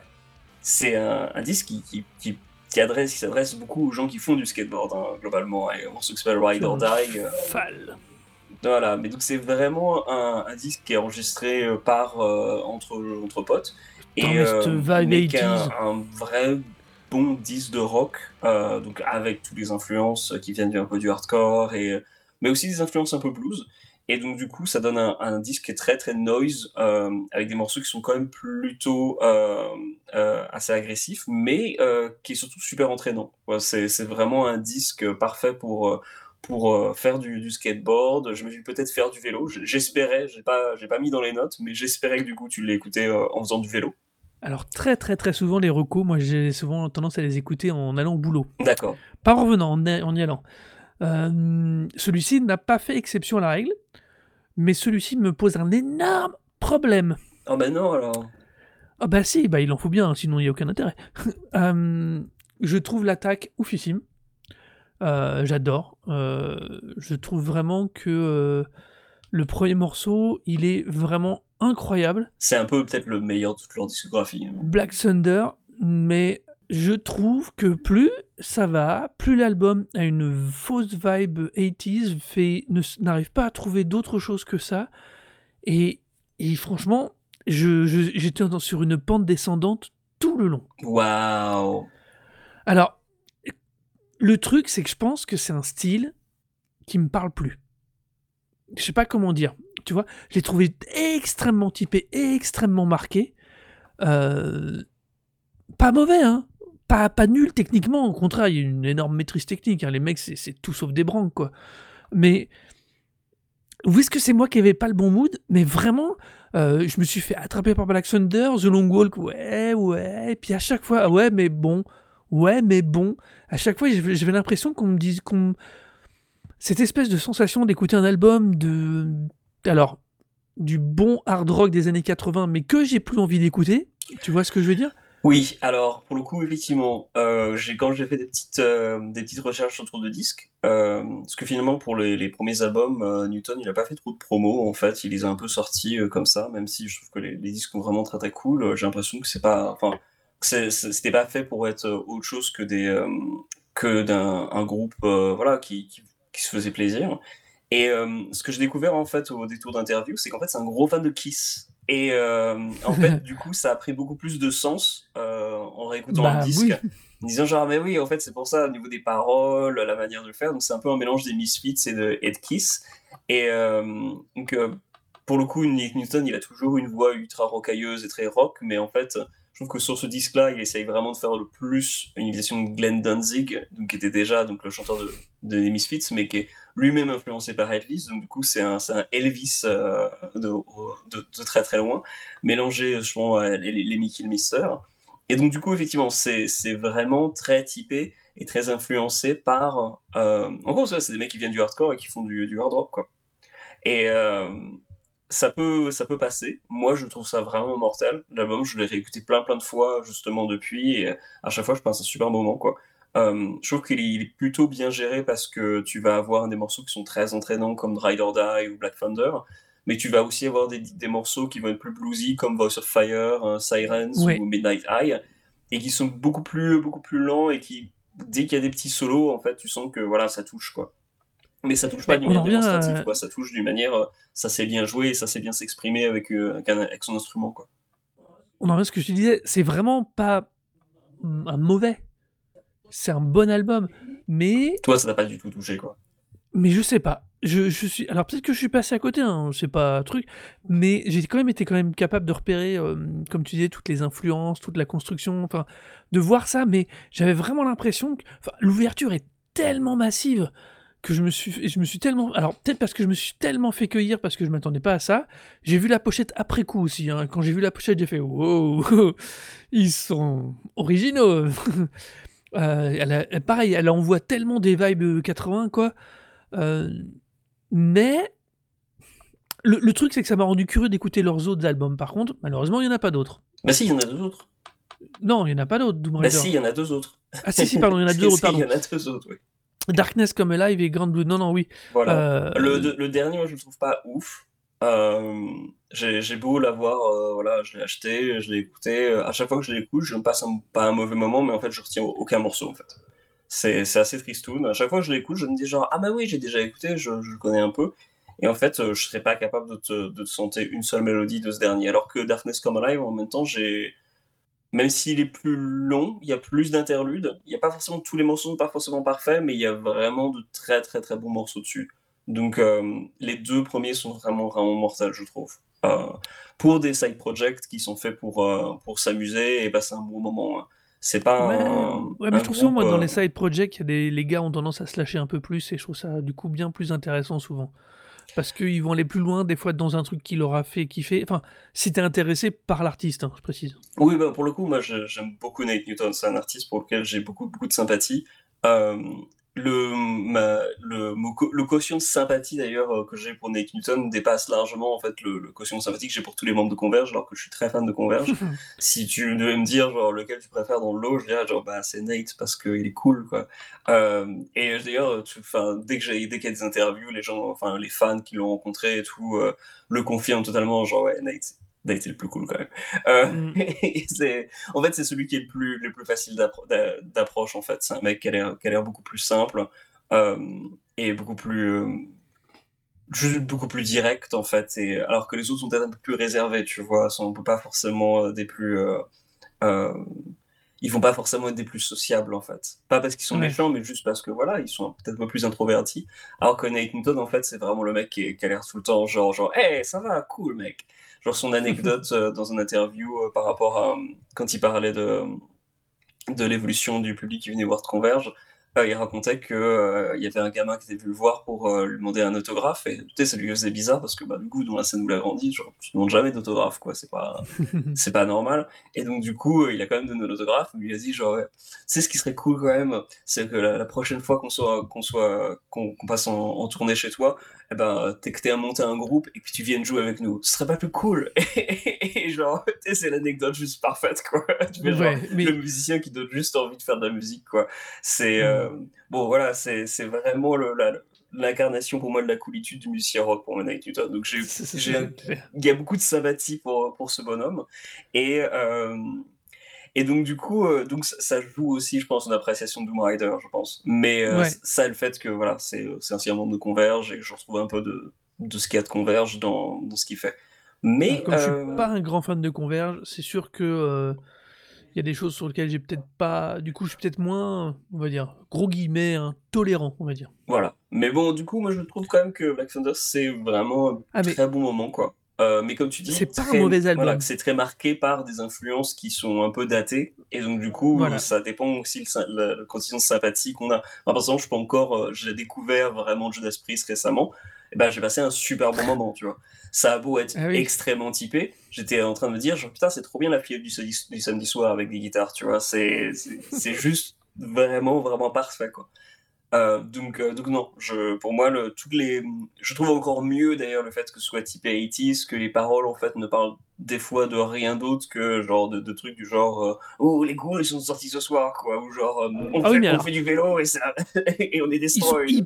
c'est un, disque qui, qui, qui, adresse, qui s'adresse beaucoup aux gens qui font du skateboard hein, globalement. Et qui s'appelle Ride or Die. Voilà, mais donc c'est vraiment un, un, disque qui est enregistré par entre entre potes et euh, avec un, un, vrai bon disque de rock, euh, donc avec toutes les influences qui viennent un peu du hardcore, et, mais aussi des influences un peu blues. Et donc, du coup, ça donne un, disque qui est très, très noise, euh, avec des morceaux qui sont quand même plutôt euh, assez agressifs, mais qui est surtout super entraînant. c'est vraiment un disque parfait pour, pour faire du, skateboard. Je me suis peut-être faire du vélo. J'espérais, j'ai pas, pas mis dans les notes, mais j'espérais que du coup, tu écouté en faisant du vélo. Alors très très très souvent les recos, moi j'ai souvent tendance à les écouter en allant au boulot. D'accord. Pas en revenant, en, y allant. Euh, celui-ci n'a pas fait exception à la règle, mais celui-ci me pose un énorme problème. Oh ben non alors. Ah bah si, bah il en faut bien, sinon il n'y a aucun intérêt. Euh, je trouve l'attaque oufissime. Euh, j'adore. je trouve vraiment que le premier morceau, il est vraiment incroyable. C'est un peu peut-être le meilleur de toute leur discographie. Hein. Black Thunder, mais je trouve que plus ça va, plus l'album a une fausse vibe 80s, fait, n'arrive pas à trouver d'autre chose que ça. Et, franchement, j'étais sur une pente descendante tout le long. Waouh Alors, le truc, c'est que je pense que c'est un style qui me parle plus. Je sais pas comment dire tu vois. Je l'ai trouvé extrêmement typé, extrêmement marqué. Euh, pas mauvais, hein. Pas, pas nul techniquement, au contraire, il y a une énorme maîtrise technique. Hein. Les mecs, c'est tout sauf des branques, quoi. Mais, vous est-ce que c'est moi qui n'avais pas le bon mood? Mais vraiment, euh, je me suis fait attraper par Black Thunder, The Long Walk, ouais, ouais. Et puis à chaque fois, ouais, mais bon, ouais, mais bon. À chaque fois, j'avais l'impression qu'on me dise, qu'on cette espèce de sensation d'écouter un album de alors, du bon hard rock des années 80, mais que j'ai plus envie d'écouter. Tu vois ce que je veux dire? Oui, alors pour le coup, effectivement, euh, quand j'ai fait des petites, euh, des petites recherches autour de disques, euh, parce que finalement, pour les, premiers albums, Newton, il n'a pas fait trop de promos, en fait, il les a un peu sortis comme ça, même si je trouve que les, disques sont vraiment très très cool. J'ai l'impression que c'est pas. Enfin, c'était pas fait pour être autre chose que des d'un un groupe voilà qui, qui, se faisait plaisir et ce que j'ai découvert en fait au détour d'interview, c'est qu'en fait c'est un gros fan de Kiss. Et euh, en fait, du coup, ça a pris beaucoup plus de sens euh, en réécoutant bah, le disque, en disant genre mais oui, en fait c'est pour ça au niveau des paroles, la manière de le faire. Donc c'est un peu un mélange des Misfits et de, et de Kiss. Et donc pour le coup, Nick Newton, il a toujours une voix ultra rocailleuse et très rock, mais en fait, je trouve que sur ce disque-là, il essaye vraiment de faire le plus une imitation de Glenn Danzig, donc, qui était déjà donc, le chanteur de, de Misfits, mais qui est lui-même influencé par Elvis. Donc, du coup, c'est un, Elvis euh, de, très très loin, mélangé, je pense, à les, les Mickey Mister. Et donc, du coup, effectivement, c'est vraiment très typé et très influencé par. Euh, en gros, c'est des mecs qui viennent du hardcore et qui font du, hard rock, quoi. Et. Euh, ça peut, ça peut passer. Moi, je trouve ça vraiment mortel. L'album, je l'ai réécouté plein, plein de fois, justement, depuis. Et à chaque fois, je passe un super moment, quoi. Euh, je trouve qu'il est, plutôt bien géré parce que tu vas avoir des morceaux qui sont très entraînants, comme Ride or Die ou Black Thunder. Mais tu vas aussi avoir des, des morceaux qui vont être plus bluesy, comme Voice of Fire, euh, Sirens ou Midnight Eye. Et qui sont beaucoup plus, beaucoup plus lents et qui, dès qu'il y a des petits solos, en fait, tu sens que voilà, ça touche, quoi. Mais ça touche pas d'une manière démonstrative, quoi. Ça touche d'une manière, euh, ça sait bien jouer, ça sait bien s'exprimer avec, euh, avec, son instrument, quoi. On en revient à ce que je te disais, c'est vraiment pas un mauvais. C'est un bon album, mais. Toi, ça n'a pas du tout touché, quoi. Mais je sais pas. Je, je suis. Alors peut-être que je suis passé à côté, hein, c'est pas un truc, mais j'ai quand même été quand même capable de repérer, euh, comme tu disais, toutes les influences, toute la construction, enfin, de voir ça, mais j'avais vraiment l'impression que l'ouverture est tellement massive que je me suis, je me suis tellement, alors peut-être parce que je me suis tellement fait cueillir parce que je m'attendais pas à ça. J'ai vu la pochette après coup aussi. Hein. Quand j'ai vu la pochette, j'ai fait wow, ils sont originaux. Euh, elle pareil, elle envoie tellement des vibes 80 quoi. Euh, mais le, truc c'est que ça m'a rendu curieux d'écouter leurs autres albums. Par contre, malheureusement, il y en a pas d'autres. Bah si, il y en a deux autres. Non, il y en a pas d'autres. Bah si, il y en a deux autres. Ah si si, pardon, il y en a deux autres. Il y en a deux autres, oui. Darkness comme Live et Grand Blue. Non, non, oui. Voilà. Euh, le, le, dernier, moi, je le trouve pas ouf. Euh, j'ai beau l'avoir, euh, voilà, je l'ai acheté, je l'ai écouté. À chaque fois que je l'écoute, je ne passe pas un mauvais moment, mais en fait, je retiens aucun morceau, en fait. C'est assez tristoun. À chaque fois que je l'écoute, je me dis genre, ah bah oui, j'ai déjà écouté, je, je, connais un peu. Et en fait, je serais pas capable de te, sentir une seule mélodie de ce dernier. Alors que Darkness Come Alive, en même temps, j'ai même s'il est plus long, il y a plus d'interludes. Il n'y a pas forcément tous les morceaux pas forcément parfaits, mais il y a vraiment de très très très bons morceaux dessus. Donc euh, les deux premiers sont vraiment vraiment mortels, je trouve. Euh, pour des side projects qui sont faits pour euh, pour s'amuser et passer un bon moment. Hein. C'est pas Ouais, un, ouais, mais je trouve souvent, moi, dans les side projects, les gars ont tendance à se lâcher un peu plus et je trouve ça, du coup, bien plus intéressant souvent. Parce qu'ils vont aller plus loin, des fois, dans un truc qui leur a fait kiffer. Enfin, si t'es intéressé par l'artiste, hein, je précise. Oui, bah, pour le coup, moi j'aime beaucoup Nate Newton. C'est un artiste pour lequel j'ai beaucoup beaucoup de sympathie. Euh, le, ma- le, quotient sympathie d'ailleurs euh, que j'ai pour Nate Newton dépasse largement en fait le, le quotient de sympathie que j'ai pour tous les membres de Converge, alors que je suis très fan de Converge. Si tu devais me dire genre lequel tu préfères dans le lot, je dirais genre bah c'est Nate parce qu'il est cool quoi. Euh, et d'ailleurs, dès que j'ai dès qu'il y a des interviews, les gens, enfin les fans qui l'ont rencontré et tout euh, le confirment totalement genre ouais Nate, Nate est le plus cool quand même. Euh, Mm. et en fait c'est celui qui est le plus le plus facile d'appro- d'a- d'approche en fait. C'est un mec qui a l'air qui a l'air beaucoup plus simple euh, et beaucoup plus euh, juste beaucoup plus direct en fait et alors que les autres sont peut-être un peu plus réservés tu vois sont pas forcément des plus ils vont pas forcément être des plus sociables en fait. Pas parce qu'ils sont Ouais. méchants mais juste parce que voilà ils sont peut-être un peu plus introvertis. Alors que Nate Newton en fait c'est vraiment le mec qui, est- qui a l'air tout le temps genre genre hey ça va cool mec! Genre son anecdote euh, dans une interview euh, par rapport à euh, quand il parlait de de l'évolution du public qui venait voir Converge, il racontait que euh, il y avait un gamin qui était venu le voir pour euh, lui demander un autographe. Et tu sais, ça lui faisait bizarre parce que bah, du coup dans la scène où il a grandi, genre tu demandes jamais d'autographe quoi, c'est pas c'est pas normal. Et donc du coup euh, il a quand même donné l'autographe, mais il a dit genre sais ce qui serait cool quand même, c'est que la, la prochaine fois qu'on soit qu'on soit qu'on passe en, en tournée chez toi, eh ben t'es que t'es à monter un groupe et puis tu viennes jouer avec nous, ce serait pas plus cool. Et, genre c'est l'anecdote juste parfaite quoi, tu fais genre Ouais, mais le musicien qui donne juste envie de faire de la musique quoi. C'est euh. Bon voilà c'est vraiment le, la- l'incarnation pour moi de la coolitude du musicien rock pour Nate Newton donc j'ai il y a beaucoup de sympathie pour pour ce bonhomme. Et euh, et donc du coup euh, donc ça, joue aussi je pense une appréciation de Doom Rider je pense. Mais euh, Ouais. ça le fait que voilà c'est c'est un membre de Converge et que je retrouve un peu de de ce qu'il y a de Converge dans dans ce qu'il fait. Mais comme je suis euh, pas un grand fan de Converge, c'est sûr que euh, il y a des choses sur lesquelles j'ai peut-être pas. Du coup, je suis peut-être moins, on va dire, gros guillemets, hein, tolérant, on va dire. Voilà. Mais bon, du coup, moi, je trouve quand même que Black Thunder, c'est vraiment un Ah, mais très bon moment, quoi. Euh, mais comme tu dis, c'est pas un très, mauvais voilà, album. que c'est très marqué par des influences qui sont un peu datées. Et donc, du coup, Voilà. ça dépend aussi sy- le, le quotient de sympathie qu'on a. Enfin, par exemple, je peux encore, euh, j'ai découvert vraiment Judas Priest récemment. Ben, j'ai passé un super bon moment, tu vois. Ça a beau être Ah oui. extrêmement typé, j'étais en train de me dire, genre, putain, c'est trop bien la fille du, samedi- du samedi soir avec des guitares, tu vois. C'est juste vraiment, vraiment parfait, quoi. Euh, donc, euh, donc non, je, pour moi, le, toutes les, je trouve encore mieux d'ailleurs le fait que ce soit typé 80s, que les paroles en fait ne parlent des fois de rien d'autre que genre de, de trucs du genre euh, oh les ghouls ils sont sortis ce soir quoi ou genre on, Ah fait, oui, mais on alors, fait du vélo et, ça, et on est ils sont destroy.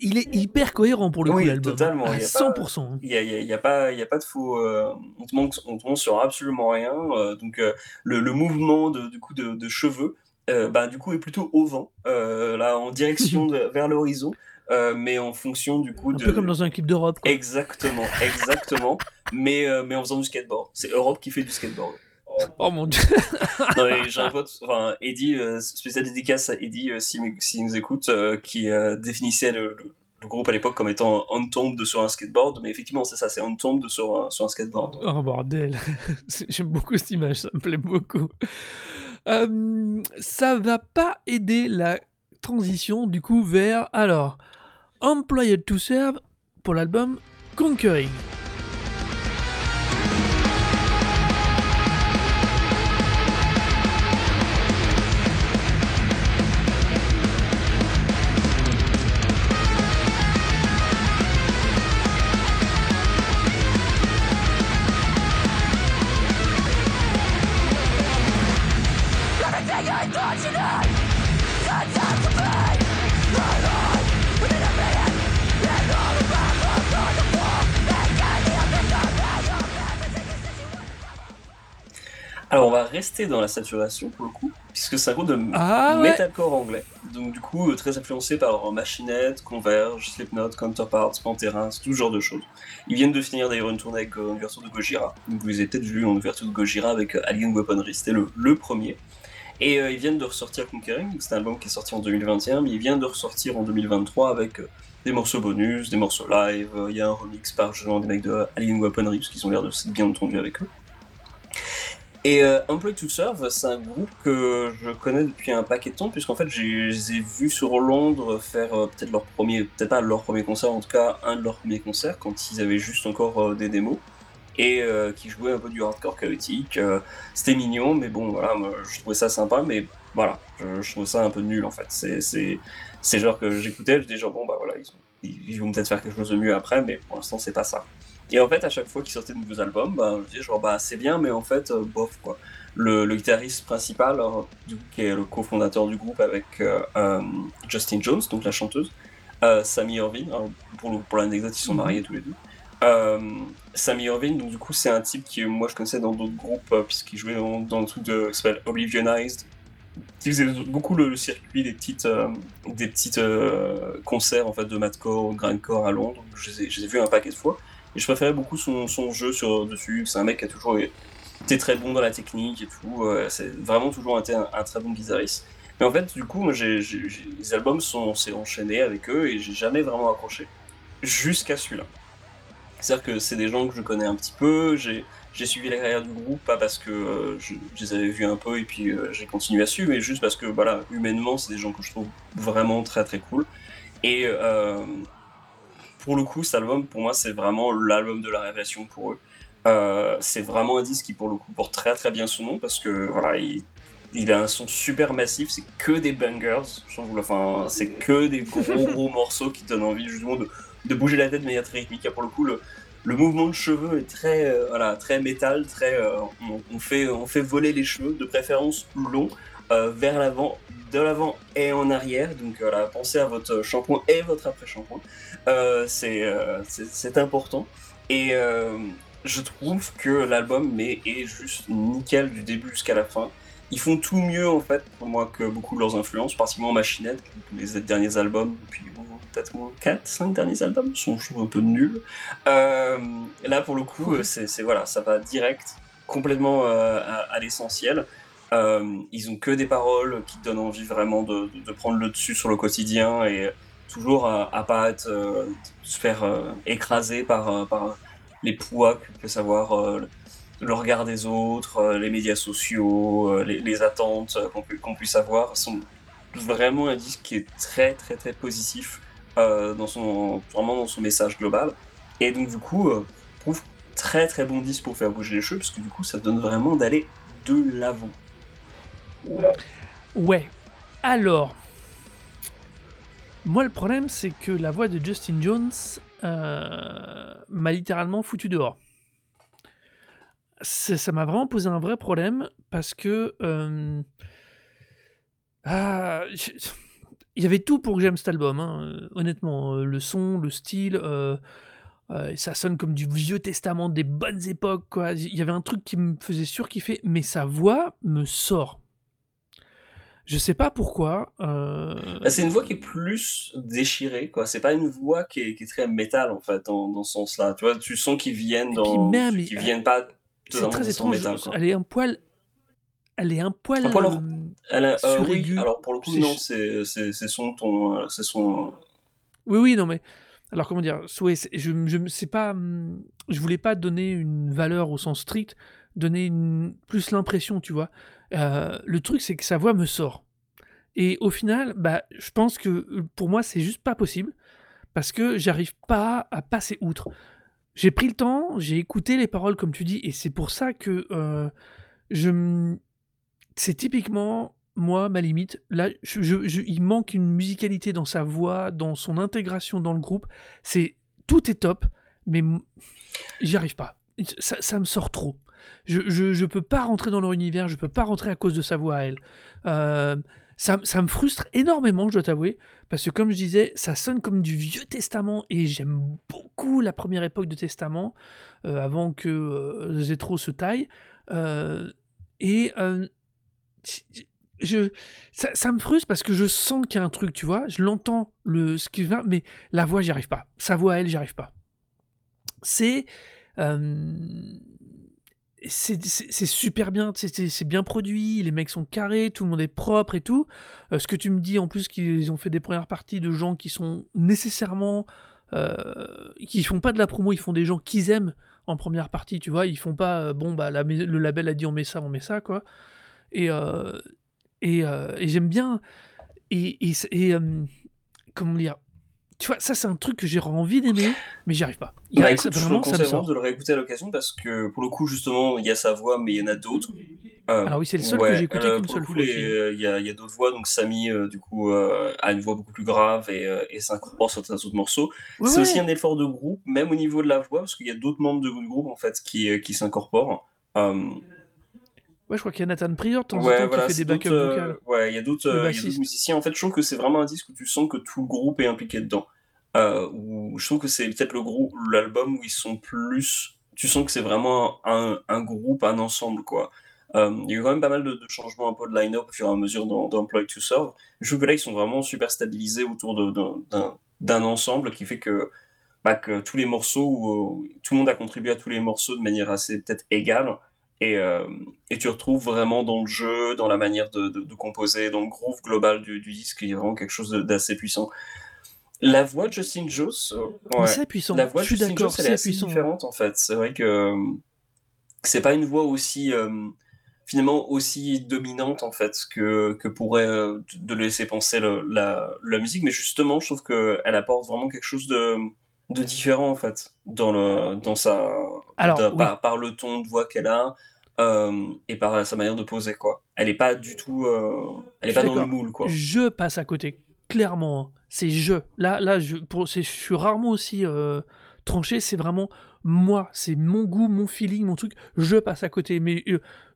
Il est hyper cohérent pour le coup, Oui, l'album. hein, totalement. À Il y a pas, 100%. hein. il y a, y a- y a pas, il y a pas de faux. euh, on te manque, on te manque sur absolument rien. euh, donc euh, le, le mouvement de, du coup de, de cheveux, bah, du coup est plutôt au vent, là en direction de, vers l'horizon, mais en fonction du coup Un peu comme de. dans un clip d'Europe. Exactement, exactement. mais mais en faisant du skateboard. C'est Europe qui fait du skateboard. Oh mon dieu. Non, mais j'ai un pote, enfin, Eddie, euh, spécial dédicace à Eddie, euh, s'il s'il nous écoute, euh, qui euh, définissait le, le- le groupe à l'époque comme étant Untombed sur un skateboard, mais effectivement, c'est ça, c'est Untombed sur un, sur un skateboard. Oh bordel. J'aime beaucoup cette image, ça me plaît beaucoup. Euh, ça va pas aider la transition du coup vers alors Employed to Serve pour l'album Conquering. Rester dans la saturation pour le coup, puisque c'est un groupe de Ah ouais. anglais. donc du coup très influencé par Machinette, Converge, Slipknot, Counterparts, Pantera, tout ce genre de choses. Ils viennent de finir d'ailleurs une tournée avec une ouverture de Gojira. Donc, vous avez peut-être vu en ouverture de Gojira avec Alien Weaponry, c'était le, le premier. Et ils viennent de ressortir Conquering, c'est un album qui est sorti en 2021, mais ils viennent de ressortir en 2023 avec des morceaux bonus, des morceaux live, il y a un remix par genre des mecs de Alien Weaponry, parce qu'ils ont l'air de s'être bien entendus avec eux. Et euh, to Serve, c'est un groupe que je connais depuis un paquet de temps, puisqu'en fait, je les ai vus sur Londres faire euh, peut-être leur premier, peut-être pas leur premier concert, en tout cas un de leurs premiers concerts, quand ils avaient juste encore euh, des démos, et euh, qui jouaient un peu du hardcore chaotique. C'était mignon, mais bon, voilà, je trouvais ça sympa, mais voilà, je, je trouvais ça un peu nul en fait. C'est genre que j'écoutais, je disais genre, bon, bah voilà, ils vont peut-être faire quelque chose de mieux après, mais pour l'instant, c'est pas ça. Et en fait, à chaque fois qu'ils sortaient de nouveaux albums, bah, je disais genre, bah, c'est bien, mais en fait, euh, bof, quoi. Le, le guitariste principal, alors, du coup, qui est le cofondateur du groupe avec euh, euh, Justin Jones, donc la chanteuse, Sammy Irving, pour, pour l'anecdote, ils sont Mhm. mariés tous les deux. Sammy Irving, donc du coup, c'est un type qui, moi, je connaissais dans d'autres groupes, puisqu'il jouait dans, dans un truc de, qui s'appelle Oblivionized, qui faisait beaucoup le, le circuit des petites, euh, des petites euh, concerts en fait, de madcore, grindcore à Londres. Je les ai, ai vus un paquet de fois. Et je préférais beaucoup son, jeu sur, dessus. C'est un mec qui a toujours été très bon dans la technique et tout. Euh, c'est vraiment toujours été un, très bon guitariste. Mais en fait, du coup, les albums sont, s'est enchaîné avec eux et j'ai jamais vraiment accroché. Jusqu'à celui-là. C'est-à-dire que c'est des gens que je connais un petit peu. J'ai, suivi la carrière du groupe, pas parce que euh, je, les avais vus un peu et puis euh, j'ai continué à suivre, mais juste parce que, voilà, humainement, c'est des gens que je trouve vraiment très très cool. Et pour le coup, cet album, pour moi, c'est vraiment l'album de la révélation pour eux. Euh, c'est vraiment un disque qui, pour le coup, porte très très bien son nom parce que voilà, il, il a un son super massif, c'est que des bangers, enfin, c'est que des gros gros morceaux qui donnent envie justement de, de, bouger la tête de manière très rythmique. Pour le coup, le, le mouvement de cheveux est très, euh, voilà, très métal, très, euh, on, on, fait, on fait voler les cheveux, de préférence longs, euh, vers l'avant, de l'avant et en arrière. Donc voilà, pensez à votre shampoing et votre après-shampoing. Euh, c'est important. Et euh, je trouve que l'album est, juste nickel du début jusqu'à la fin. Ils font tout mieux en fait pour moi que beaucoup de leurs influences, particulièrement Machinette, les derniers albums, puis bon, peut-être 4, 5 derniers albums sont un peu nuls. Euh, là pour le coup, c'est voilà, ça va direct, complètement euh, à l'essentiel. Euh, ils ont que des paroles qui donnent envie vraiment de, de, prendre le dessus sur le quotidien et toujours à, à pas être, euh, se faire euh, écraser par, par les poids que peut savoir le regard des autres, les médias sociaux, les, les attentes qu'on qu puisse avoir. sont vraiment un disque qui est très très très positif euh, dans son vraiment dans son message global. Et donc du coup, euh, trouve très très bon disque pour faire bouger les cheveux parce que du coup ça donne vraiment d'aller de l'avant. Ouais. Alors, moi le problème c'est que la voix de Justin Jones euh, m'a littéralement foutu dehors. Ça m'a vraiment posé un vrai problème parce que euh, ah, il y avait tout pour que j'aime cet album, hein, honnêtement. Le son, le style, euh, ça sonne comme du vieux testament des bonnes époques. Il y avait un truc qui me faisait surkiffer, mais sa voix me sort. Je sais pas pourquoi. Euh... Bah, c'est une voix qui est plus déchirée, quoi. C'est pas une voix qui est, qui est très métal, en fait, dans, dans ce sens-là. Tu vois, tu sens qu'ils viennent dans. Même, qu'ils viennent pas c'est très étrange. Métal, elle est un poil. Elle est un poil. Un poil or... elle a, euh, oui, alors pour le coup, non, c'est son ton. C'est son. Oui, oui, non, mais. Alors comment dire ouais, Je je sais pas. Je voulais pas donner une valeur au sens strict, donner une, plus l'impression, tu vois. Euh, le truc, c'est que sa voix me sort. Et au final, bah, je pense que pour moi, c'est juste pas possible parce que j'arrive pas à passer outre. J'ai pris le temps, j'ai écouté les paroles comme tu dis, et c'est pour ça que euh, je c'est typiquement moi ma limite. Là, je, il manque une musicalité dans sa voix, dans son intégration dans le groupe. C'est tout est top, mais j'y arrive pas. Ça, me sort trop. Je, je, peux pas rentrer dans leur univers, je peux pas rentrer à cause de sa voix à elle. Euh, ça, me frustre énormément, je dois t'avouer, parce que comme je disais, ça sonne comme du Vieux Testament, et j'aime beaucoup la première époque de Testament, euh, avant que euh, Zetro se taille. Euh, et je, ça, me frustre parce que je sens qu'il y a un truc, tu vois. Je l'entends, le, ce qui mais la voix, j'y arrive pas. Sa voix, elle, j'y arrive pas. C'est. C'est super bien, c'est bien produit, les mecs sont carrés, tout le monde est propre et tout. Euh, ce que tu me dis en plus qu'ils ont fait des premières parties de gens qui sont nécessairement euh, qui font pas de la promo, ils font des gens qu'ils aiment en première partie, tu vois, ils font pas euh, bon bah le label a dit on met ça, on met ça quoi. Et euh, et, j'aime bien et, et, et, comment dire tu vois, ça c'est un truc que j'ai envie d'aimer, mais j'y arrive pas. Il y a- Bah ça- écoute, je te vraiment, ça conseille vraiment sort. de le réécouter à l'occasion parce que pour le coup, justement, il y a sa voix, mais il y en a d'autres. Euh, Alors oui, c'est le seul que j'ai écouté euh, qu'une seule coup, fois euh, il y a, il d'autres voix, donc Samy, euh, du coup, euh, a une voix beaucoup plus grave et, et s'incorpore sur certains autres morceaux. Ouais, C'est aussi un effort de groupe, même au niveau de la voix, parce qu'il y a d'autres membres de- du groupe, en fait, qui, qui s'incorporent. Ouais, je crois qu'il y a Nathan Prior de temps en temps voilà, qui fait des backups euh, vocales. ouais, il y a d'autres, euh, musiciens. En fait, je trouve que c'est vraiment un disque où tu sens que tout le groupe est impliqué dedans. Euh, où je trouve que c'est peut-être le groupe, l'album où ils sont plus. Tu sens que c'est vraiment un, un groupe, un ensemble, quoi. Euh, il y a eu quand même pas mal de, de changements un peu de line-up au fur et à mesure Employed to Serve. Je trouve que là, ils sont vraiment super stabilisés autour d'un- ensemble qui fait que, bah, que tous les morceaux, tout le monde a contribué à tous les morceaux de manière assez peut-être égale. Et, euh, et tu retrouves vraiment dans le jeu, dans la manière de, de- de composer, dans le groove global du, du disque, il y a vraiment quelque chose d'assez puissant. La voix de Justin Jones, euh, ouais. c'est puissant, La voix de Justin Jones, elle est assez puissant. différente en fait. C'est vrai que euh, c'est pas une voix aussi euh, finalement aussi dominante en fait que, que pourrait euh, de laisser penser le- la, la musique, mais justement, je trouve qu'elle apporte vraiment quelque chose de, de différent en fait dans le dans sa Alors, de- oui. par, par le ton de voix qu'elle a euh, et par sa manière de poser quoi. Elle est pas du tout, euh, elle est pas dans le moule quoi. Je passe à côté, clairement. hein. C'est je. Là, là, je, pour, je suis rarement aussi euh, tranché. C'est vraiment moi. C'est mon goût, mon feeling, mon truc. Je passe à côté. Mais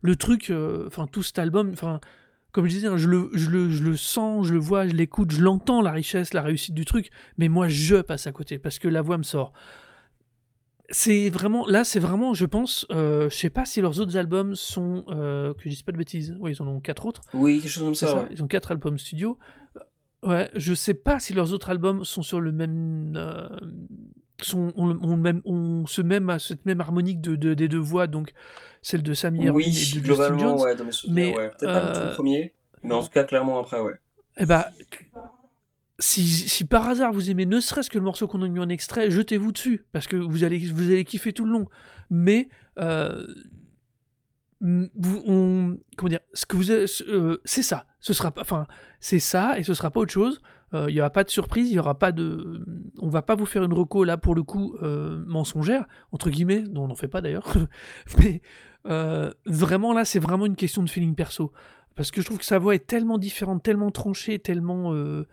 le truc, enfin tout cet album, enfin comme je disais, hein, je le, je le, je le sens, je le vois, je l'écoute, je l'entends la richesse, la réussite du truc. Mais moi, je passe à côté parce que la voix me sort. C'est vraiment là, c'est vraiment, je pense, euh, je sais pas si leurs autres albums sont, euh, que je dise pas de bêtises. Oui, ils en ont quatre autres. Oui, quelque chose comme ça. ça, ouais. ils ont quatre albums studio. Ouais, je sais pas si leurs autres albums sont sur le même. euh, sont, ont, le- ont le même, à cette même harmonique de, de- des deux voix, donc celle de Sammy Erwin et de Oui, Justin globalement, Jones. ouais, dans mes souvenirs, Mais, ouais. Peut-être pas le euh, premier, mais en tout cas, clairement après, ouais. Eh bah, si, si par hasard vous aimez ne serait-ce que le morceau qu'on a mis en extrait, jetez-vous dessus, parce que vous allez, vous allez kiffer tout le long. Mais. euh, on, comment dire, ce que vous, euh, c'est ça. Ce sera pas, enfin, c'est ça et ce sera pas autre chose. Euh, Il y aura pas de surprise, il y aura pas de, on va pas vous faire une reco là pour le coup euh, mensongère entre guillemets, dont on n'en fait pas d'ailleurs. Mais euh, vraiment là, c'est vraiment une question de feeling perso, parce que je trouve que sa voix est tellement différente, tellement tranchée, tellement euh,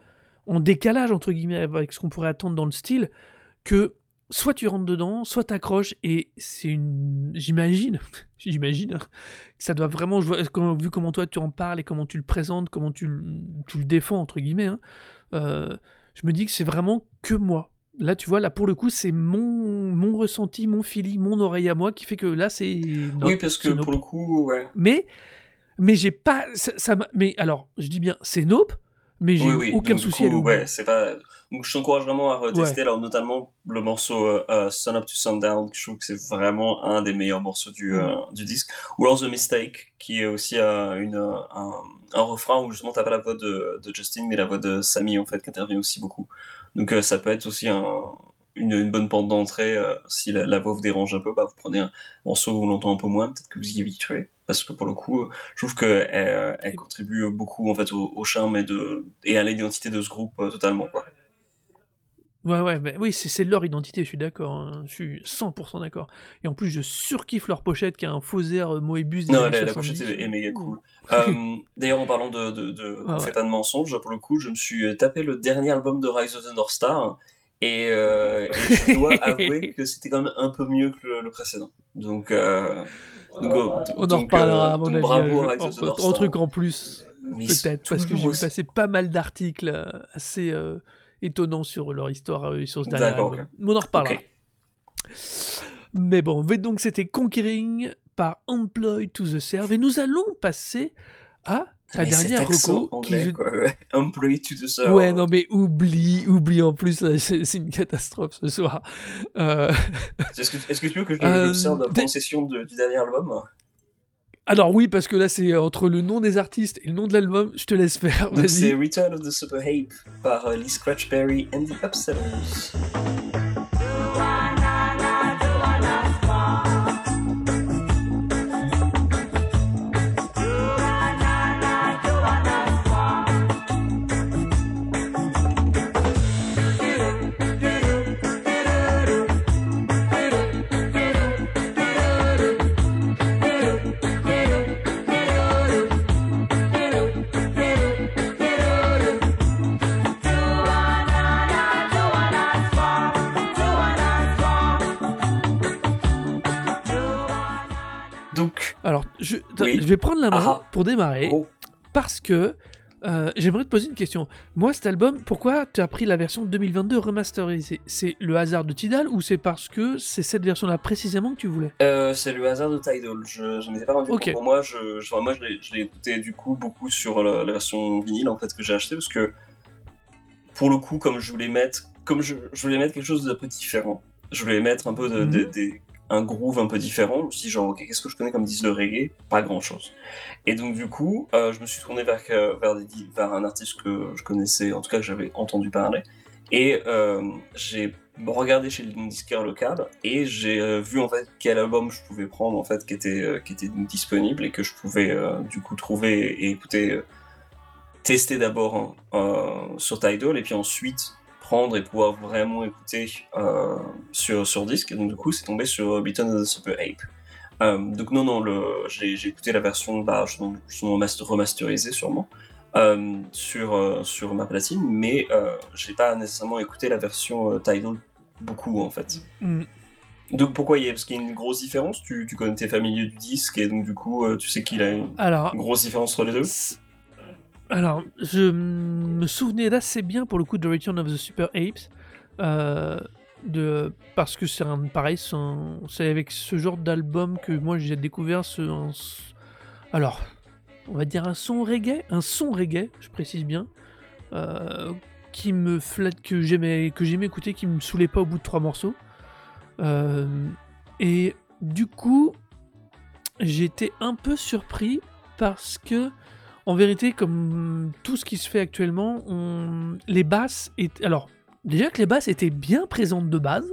en décalage entre guillemets avec ce qu'on pourrait attendre dans le style, que soit tu rentres dedans, soit t'accroches et c'est une, j'imagine, j'imagine, hein, que ça doit vraiment, vu comment toi tu en parles et comment tu le présentes, comment tu, le- tu le défends entre guillemets, hein, euh, je me dis que c'est vraiment que moi. Là, tu vois, là pour le coup, c'est mon, mon ressenti, mon feeling, mon oreille à moi qui fait que là, c'est. Oui, parce que nope. pour le coup, ouais. Mais, mais j'ai pas. Ça, ça m'a- mais alors, je dis bien, c'est nope, mais j'ai Oui, eu oui. aucun donc, souci à coup, l'oublier. ouais, c'est pas. Donc, je t'encourage vraiment à retester, alors, notamment le morceau euh, euh, Sun Up to Sundown, que je trouve que c'est vraiment un des meilleurs morceaux du, Mm. euh, du disque. Ou alors The Mistake, qui est aussi une, un, un refrain où justement t'as pas la voix de, de Justin, mais la voix de Sammy, en fait, qui intervient aussi beaucoup. Donc, euh, ça peut être aussi un, une, bonne porte d'entrée. euh, si la, voix vous dérange un peu, bah, vous prenez un morceau où on l'entend un peu moins, peut-être que vous y habituez. Parce que pour le coup, euh, je trouve qu'elle elle, elle contribue beaucoup en fait, au, au charme et, à l'identité de ce groupe euh, totalement. Ouais, ouais, mais oui, c'est c'est leur identité, je suis d'accord. hein, Je suis 100% d'accord. Et en plus, je surkiffe leur pochette qui a un faux air euh, Moebius des Non, années la, la 70. pochette est, est méga cool. Euh, D'ailleurs, en parlant de, de, de Ah On fait de mensonges, pour le coup, je me suis tapé le dernier album de Rise of the North Star. Et, euh, et je dois avouer que c'était quand même un peu mieux que le, le précédent. Donc, euh, donc, oh, On en donc, reparlera, euh, à mon donc avis. bravo un à. Rise of the En, North en Star. truc en plus, Mais ils sont peut-être, parce que j'ai vu aussi- passer pas mal d'articles euh, assez euh, étonnants sur leur histoire euh, sur ce dernier album. on en reparlera. Mais bon, donc c'était Conquering par Employed to the Serve. Et nous allons passer à La Mais cet dernière reco qui anglais, je quoi, ouais. Employé to the sir. Ouais, non, mais oublie, oublie en plus, c'est une catastrophe ce soir. Euh, Est-ce que, tu veux que je le euh, serve de la de- du dernier album? Alors oui, parce que là, c'est entre le nom des artistes et le nom de l'album, je te laisse faire, c'est. Return of the Super Ape par euh, Lee Scratchberry and the Upsetters. Oui. je vais prendre la main Ah. pour démarrer, oh, parce que euh, j'aimerais te poser une question. Moi, cet album, pourquoi tu as pris la version 2022 remasterisée? C'est le hasard de Tidal ou c'est parce que c'est cette version-là précisément que tu voulais? Euh, c'est le hasard de Tidal. Je, je m'étais pas rendu compte. Pour moi, je, moi, je l'ai écouté du coup beaucoup sur la, la version vinyle en fait que j'ai acheté parce que pour le coup, comme je voulais mettre, comme je, je voulais mettre quelque chose d'un peu différent. Je voulais mettre un peu de, de- Mhm. Un groove un peu différent. Je me suis dit, genre, ok, qu'est-ce que je connais comme disque de reggae? Pas grand chose. Et donc, du coup, euh, je me suis tourné vers, euh, vers, vers un artiste que je connaissais, en tout cas que j'avais entendu parler. Et euh, j'ai regardé chez le disquaire local et j'ai vu en fait quel album je pouvais prendre en fait qui était, qui était disponible et que je pouvais du coup trouver et écouter, tester d'abord hein, sur Tidal et puis ensuite prendre et pouvoir vraiment écouter euh, sur, sur disque. Et donc du coup c'est tombé sur Beaton of the Super Ape. Euh, donc non, non, le, j'ai, j'ai écouté la version bah, justement master- remasterisée sûrement euh, sur, sur ma platine, mais j'ai pas nécessairement écouté la version Tidal beaucoup en fait. Hmm. Donc pourquoi il y a, parce qu'il y a une grosse différence, tu, tu connais tes familiers du disque et donc du coup tu sais qu'il a une, Alors, grosse différence entre les deux? Alors, je me souvenais d'assez bien pour le coup de Return of the Super Apes, euh, parce que c'est un, pareil, c'est avec ce genre d'album que moi j'ai découvert ce, alors, on va dire un son reggae, un son reggae, je précise bien, euh, qui me flatte, que j'aimais, que j'aimais écouter, qui me saoulait pas au bout de trois morceaux. Euh, et du coup, j'étais un peu surpris parce que, en vérité, comme tout ce qui se fait actuellement, on- les basses étaient. Alors, déjà que les basses étaient bien présentes de base,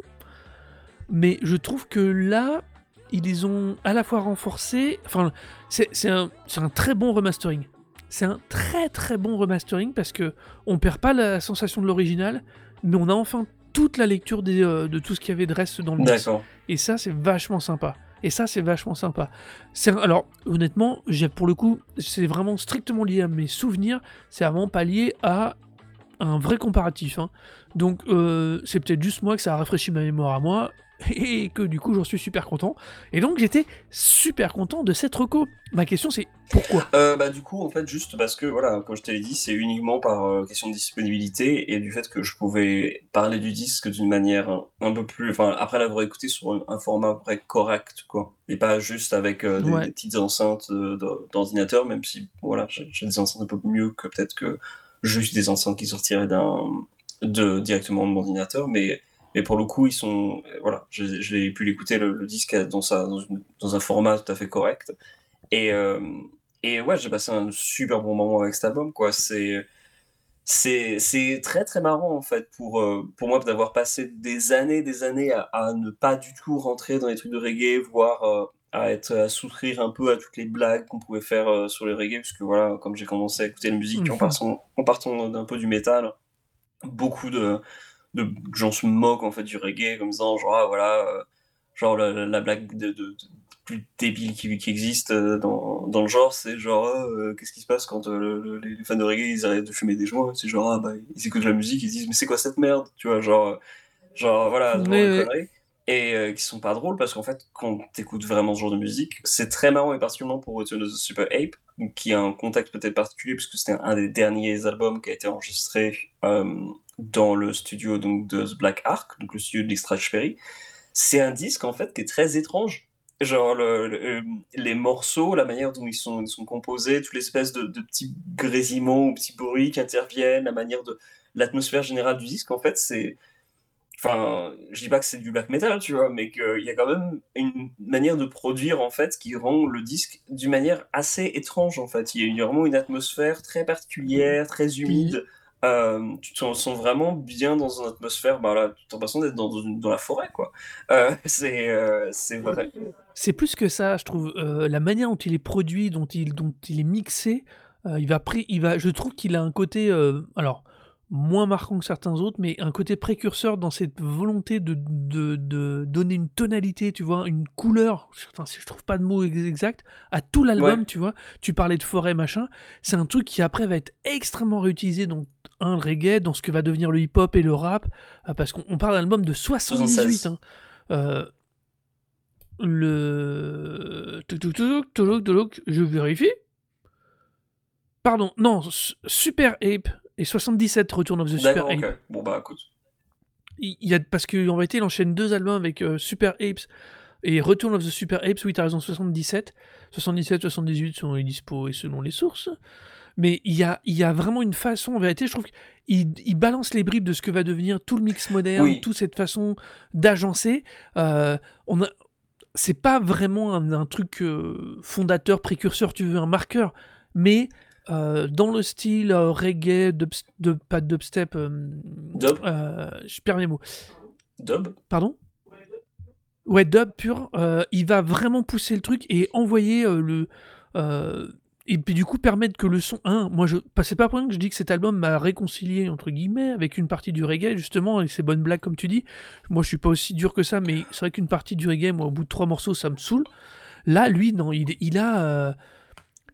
mais je trouve que là, ils les ont à la fois renforcées. Enfin, c'est un, très bon remastering. C'est un très très bon remastering parce que on perd pas la sensation de l'original, mais on a enfin toute la lecture des, euh, de tout ce qu'il y avait de reste dans le disque. Et ça, c'est vachement sympa. Et ça, c'est vachement sympa. Alors, honnêtement, pour le coup, c'est vraiment strictement lié à mes souvenirs. C'est vraiment pas lié à un vrai comparatif. hein. Donc, euh, c'est peut-être juste moi que ça a rafraîchi ma mémoire à moi. Et que du coup, j'en suis super content. Et donc, j'étais super content de cette reco. Ma question, c'est pourquoi? Euh, bah, du coup, en fait, juste parce que, voilà, comme je t'avais dit, c'est uniquement par euh, question de disponibilité et du fait que je pouvais parler du disque d'une manière un, peu plus. Enfin, après l'avoir écouté sur un, un format vrai correct, quoi. Et pas juste avec euh, des, Ouais. des petites enceintes d'or- d'ordinateur, même si, voilà, j'ai j'ai des enceintes un peu mieux que peut-être que juste des enceintes qui sortiraient d'un de directement de mon ordinateur, mais. Mais pour le coup, ils sont, euh, voilà, j'ai pu l'écouter le, le disque dans, sa, dans, une- dans un format tout à fait correct. Et, euh, et ouais, j'ai passé un super bon moment avec cet album, quoi. C'est, c'est, c'est très très marrant en fait pour, euh, pour moi d'avoir passé des années, des années à, à ne pas du tout rentrer dans les trucs de reggae, voire euh, à être à souffrir un peu à toutes les blagues qu'on pouvait faire euh, sur le reggae, parce que voilà, comme j'ai commencé à écouter la musique en Mhm. partant, en partant d'un peu du métal, beaucoup de, de gens se moquent en fait du reggae comme disant genre ah, voilà euh, genre la, la- la blague de, de- de- plus débile qui, qui existe euh, dans, dans le genre c'est genre euh, qu'est-ce qui se passe quand euh, le- le- les fans de reggae ils arrêtent de fumer des joints c'est genre ah bah ils écoutent la musique ils se disent mais c'est quoi cette merde tu vois genre genre voilà et qui sont pas drôles parce qu'en fait quand t'écoutes vraiment ce genre de musique c'est très marrant et particulièrement pour Return of the Super Ape qui a un contexte peut-être particulier parce que c'était un des derniers albums qui a été enregistré dans le studio donc de The Black Ark, donc le studio de Lee Scratchberry. C'est un disque en fait qui est très étrange Genre le, les morceaux, la manière dont ils sont, composés, toutes les espèces de, de petits grésillements ou petits bruits qui interviennent, la manière de l'atmosphère générale du disque, en fait, c'est Enfin, je dis pas que c'est du black metal, tu vois, mais qu'il y a quand même une manière de produire, en fait, qui rend le disque d'une manière assez étrange, en fait. Il y a vraiment une atmosphère très particulière, très humide. Euh, tu te sens vraiment bien dans une atmosphère, bah là, tu as l'impression d'être dans, dans, la forêt, quoi. Euh, c'est euh, c'est vrai. C'est plus que ça, je trouve. la manière dont il est produit, dont il, est mixé, il va, je trouve qu'il a un côté. alors moins marquant que certains autres, mais un côté précurseur dans cette volonté de, de, donner une tonalité, tu vois, une couleur, enfin, si je trouve pas de mot exact, à tout l'album, tu vois. Tu parlais de forêt, machin. C'est un truc qui après va être extrêmement réutilisé dans un reggae, dans ce que va devenir le hip-hop et le rap, euh, parce qu'on parle d'un album de 78. Hein. Euh, le. Je vérifie. Pardon, non, Super Ape et 77 Return of the Super Apes. Bon bah écoute. Il, y a, parce qu'en réalité, il enchaîne deux albums avec euh, Super Apes et Return of the Super Apes. Oui, t'as raison, 77. 77, 78 sont dispo et selon les sources. Mais il y a, il y a vraiment une façon, en vérité, je trouve qu'il il balance les bribes de ce que va devenir tout le mix moderne, toute cette façon d'agencer. Euh, on a, c'est pas vraiment un, truc euh, fondateur, précurseur, tu veux, un marqueur, mais euh, dans le style euh, reggae, dub, pas dubstep. Euh, dub Je perds mes mots. Dub Pardon? Ouais, dub pur. il va vraiment pousser le truc et envoyer le. et puis du coup permettre que le son. Un, moi je. C'est pas pour rien que je dis que cet album m'a réconcilié, entre guillemets, avec une partie du reggae, justement, avec ses bonnes blagues, comme tu dis. Moi je suis pas aussi dur que ça, mais c'est vrai qu'une partie du reggae, moi, au bout de trois morceaux, ça me saoule. Là, lui, non, il, il a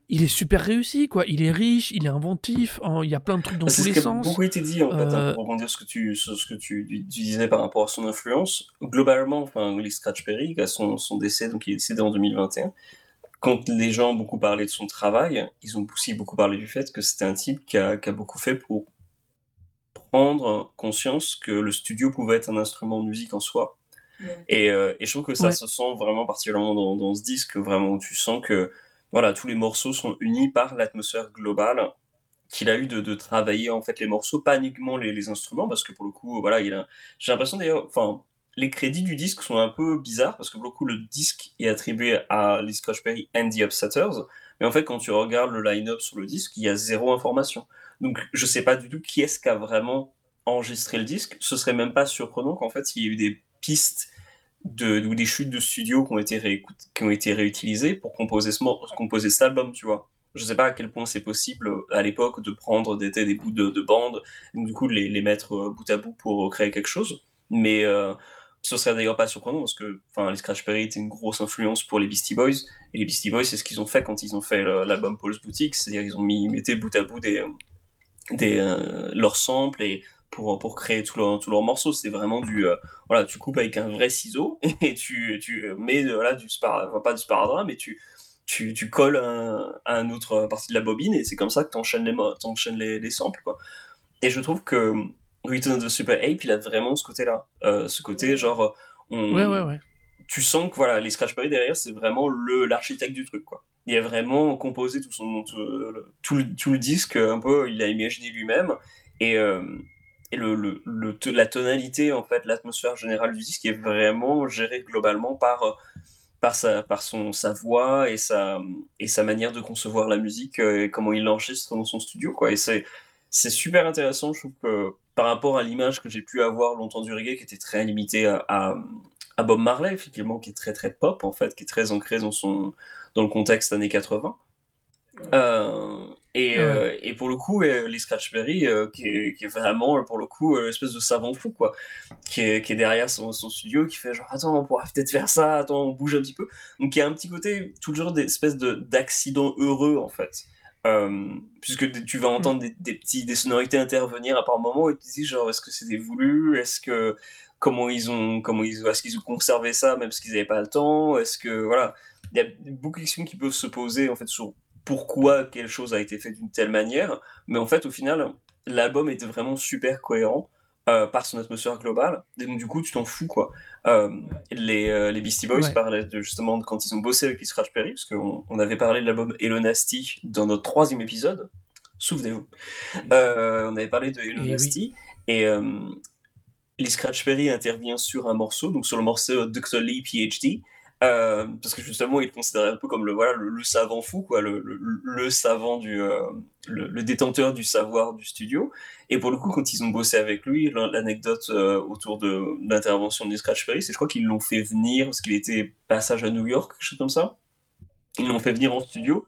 il est super réussi, quoi. Il est riche, il est inventif, il y a plein de trucs dans tous les sens. beaucoup été dit, en fait, hein, euh, pour rebondir sur ce que tu, ce que tu, disais par rapport à son influence. Globalement, enfin, Lee Scratch Perry, à son, son décès, donc il est décédé en 2021, quand les gens ont beaucoup parlé de son travail, ils ont aussi beaucoup parlé du fait que c'était un type qui a, qui a, beaucoup fait pour prendre conscience que le studio pouvait être un instrument de musique en soi. Et, euh, et, je trouve que ça se sent vraiment particulièrement dans, dans, ce disque, vraiment où tu sens que voilà, tous les morceaux sont unis par l'atmosphère globale qu'il a eu de, travailler en fait les morceaux, pas uniquement les, instruments, parce que pour le coup, voilà, j'ai l'impression d'ailleurs, enfin, les crédits du disque sont un peu bizarres, parce que pour le coup, le disque est attribué à Lee Scratch Perry and the Upsetters, mais en fait, quand tu regardes le line-up sur le disque, il y a zéro information. Donc, je sais pas du tout qui est-ce qui a vraiment enregistré le disque. Ce serait même pas surprenant qu'en fait, il y ait eu des pistes de, ou des chutes de studio qui ont été, qui ont été réutilisées pour composer, ce, composer cet album, tu vois. Je sais pas à quel point c'est possible euh, à l'époque de prendre des, des bouts de, de bande, du coup les, les, mettre euh, bout à bout pour créer quelque chose. Mais euh, ce serait d'ailleurs pas surprenant parce que les Scratch Perry étaient une grosse influence pour les Beastie Boys. Et les Beastie Boys, c'est ce qu'ils ont fait quand ils ont fait l'album Paul's Boutique, c'est-à-dire ils ont mis, mis bout à bout des, des, leurs samples et pour, pour créer tous leurs leur morceaux. C'est vraiment du. Euh, voilà, tu coupes avec un vrai ciseau et tu, tu mets voilà, du sparadrap, pas du sparadrap, mais tu, tu, tu colles un, un, autre partie de la bobine et c'est comme ça que tu enchaînes, les, enchaînes les, les, samples. Quoi. Et je trouve que Return of the Super Ape, il a vraiment ce côté-là. Euh, ce côté, genre. On, ouais, ouais, ouais. Tu sens que voilà, les Scratch Perry derrière, c'est vraiment l'architecte du truc. Quoi. Il a vraiment composé tout, son, tout, tout, le, tout le disque, un peu, il l'a imaginé lui-même. Et, euh, et le, le, la tonalité, en fait, l'atmosphère générale du disque est vraiment gérée globalement par, euh, par, sa, par son, sa voix et sa, et sa manière de concevoir la musique euh, et comment il l'enregistre dans son studio. Quoi. Et c'est, c'est super intéressant, je trouve par rapport à l'image que j'ai pu avoir longtemps du reggae, qui était très limitée à, à, Bob Marley, effectivement, qui est très très pop, en fait, qui est très ancré dans, son, dans le contexte années 80. Euh, et, euh, et, pour le coup, euh, les Scratchberry, euh, qui, est, qui, est, vraiment, pour le coup, une espèce de savant fou, quoi, qui est, qui est derrière son, son, studio, qui fait genre, attends, on pourra peut-être faire ça, attends, on bouge un petit peu. Donc il y a un petit côté, toujours des espèces d'accidents heureux, en fait. puisque tu vas mm. entendre des, des, petits, des sonorités intervenir à par moment, et tu te dis, genre, est-ce que c'était voulu Est-ce que. Comment ils ont. Comment ils, est-ce qu'ils ont conservé ça, même parce qu'ils n'avaient pas le temps? Est-ce que. Voilà. Il y a beaucoup de questions qui peuvent se poser, en fait, sur pourquoi quelque chose a été fait d'une telle manière. Mais en fait, au final, l'album était vraiment super cohérent euh, par son atmosphère globale. Et donc, du coup, tu t'en fous, quoi. Euh, les, euh, les Beastie Boys Ouais. parlaient de, justement de quand ils ont bossé avec les Scratch Perry, parce qu'on on avait parlé de l'album Hello Nasty dans notre troisième épisode. Souvenez-vous. On avait parlé de Hello Et oui. Nasty, et euh, les Scratch Perry intervient sur un morceau, donc sur le morceau Dr. Lee PhD, euh, parce que justement, il est considéré un peu comme le, voilà, le, le savant fou, quoi, le, le, le savant du, euh, le, détenteur du savoir du studio. Et pour le coup, quand ils ont bossé avec lui, l'an- l'anecdote euh, autour de l'intervention des Scratch Perry, c'est je crois qu'ils l'ont fait venir, parce qu'il était passage à New York, quelque chose comme ça. Ils l'ont fait venir en studio.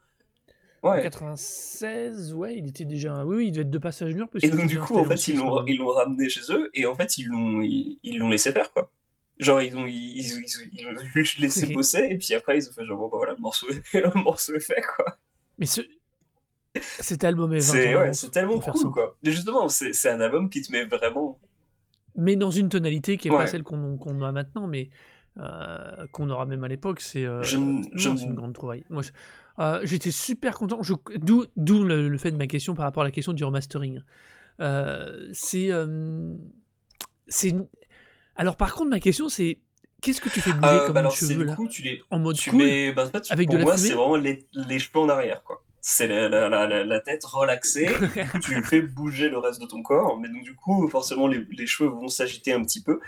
En Ouais. 96, ouais, il était déjà. Oui, oui, il devait être de passage mur. parce Et qu'il donc, du coup, en fait, ils aussi l'ont sur- ils l'ont ramené chez eux, et en fait, ils l'ont ils, ils l'ont laissé faire, quoi. Genre, ils ont, ils, ils, ils- ils l'ont juste laissé bosser, et puis après, ils ont fait genre, bon, bah voilà, le morceau, est- le morceau est fait, quoi. Mais ce... cet album est 20 C'est ouais, tellement cool, quoi. Mais justement, c'est un album qui te met vraiment. Mais dans une tonalité qui n'est Ouais. pas celle qu'on qu'on a maintenant, mais euh, qu'on aura même à l'époque. C'est euh, une ne- grande trouvaille. Moi, euh, J'étais super content. D'où le, le fait de ma question par rapport à la question du remastering. Euh, c'est. c'est Alors, par contre, ma question, c'est qu'est-ce que tu fais bouger Euh, comme bah alors, cheveux là coup, tu les. En mode Tu cool mets. Bah, avec pour de moi, c'est vraiment les, les cheveux en arrière, quoi. C'est la, la, la, tête relaxée, tu fais bouger le reste de ton corps, mais donc, du coup, forcément, les, les cheveux vont s'agiter un petit peu.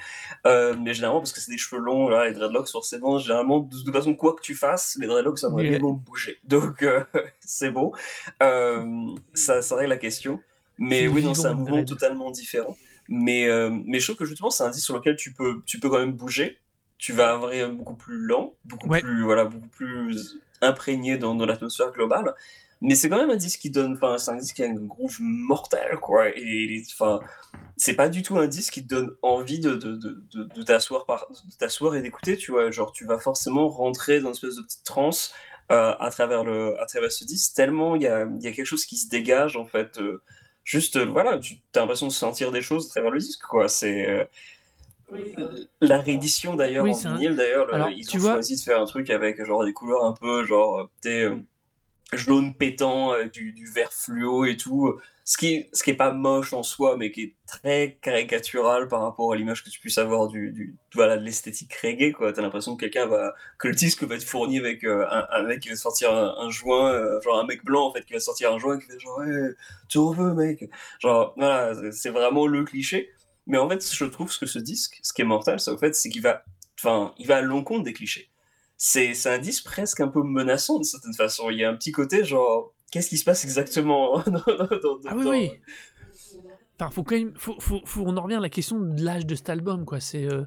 Euh, mais généralement, parce que c'est des cheveux longs, là, les dreadlocks, forcément, généralement, de toute façon, quoi que tu fasses, les dreadlocks, ça va également bouger. Donc, euh, c'est bon. Euh, ça, ça règle la question. Mais oui, non, c'est un mouvement totalement différent. Mais, euh, mais je trouve que justement, c'est un disque sur lequel tu peux, tu peux quand même bouger. Tu vas avoir un beaucoup plus lent, beaucoup Ouais. plus, voilà, beaucoup plus imprégné dans, dans l'atmosphère globale. Mais c'est quand même un disque qui donne, enfin, c'est un disque qui a un groove mortel, quoi. Et enfin, c'est pas du tout un disque qui te donne envie de, de, de, de, de t'asseoir et d'écouter, tu vois. Genre, tu vas forcément rentrer dans une espèce de petite transe euh, à travers le, à travers ce disque. Tellement il y a, y a quelque chose qui se dégage, en fait. euh, juste, euh, voilà, tu as l'impression de sentir des choses à travers le disque, quoi. C'est euh, la réédition d'ailleurs Oui, en vinyle d'ailleurs, Alors, ils tu ont vois- choisi de faire un truc avec genre des couleurs un peu genre t'es, euh, jaune pétant du vert fluo et tout. Ce qui, ce qui pas moche en soi, mais qui est très caricatural par rapport à l'image que tu puisses avoir du, du voilà de l'esthétique reggae quoi. T'as l'impression que quelqu'un va que le disque va être fourni avec euh, un, un mec qui va sortir un, joint, euh, genre un mec blanc en fait qui va sortir un joint qui fait genre tu en veux mec? Genre voilà, c'est- vraiment le cliché. Mais en fait, je trouve que ce disque, ce qui est mortel, c'est au fait, c'est qu'il va, enfin, il va à l'encontre des clichés. C'est, un disque presque un peu menaçant d'une certaine façon. Il y a un petit côté genre, qu'est-ce qui se passe exactement dans, dans- Ah oui, dans- oui. Enfin, faut quand même, faut, faut, faut- on en revient à la question de l'âge de cet album, quoi. C'est, euh,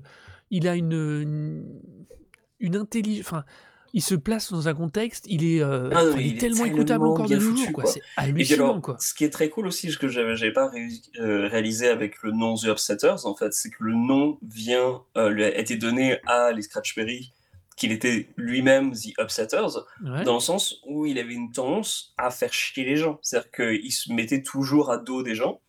il a une, une, une intelligence. Enfin, il se place dans un contexte. Il est, euh, Ah non, il il est tellement écoutable tellement encore de nos jours, quoi. quoi. C'est hallucinant, alors, quoi. ce qui est très cool aussi, ce que j'avais, j'avais pas ré- euh, réalisé avec le nom The Upsetters, en fait, c'est que le nom vient, euh, lui a été donné à les Scratchberry, qu'il était lui-même The Upsetters, Ouais. dans le sens où il avait une tendance à faire chier les gens. C'est-à-dire qu'il se mettait toujours à dos des gens.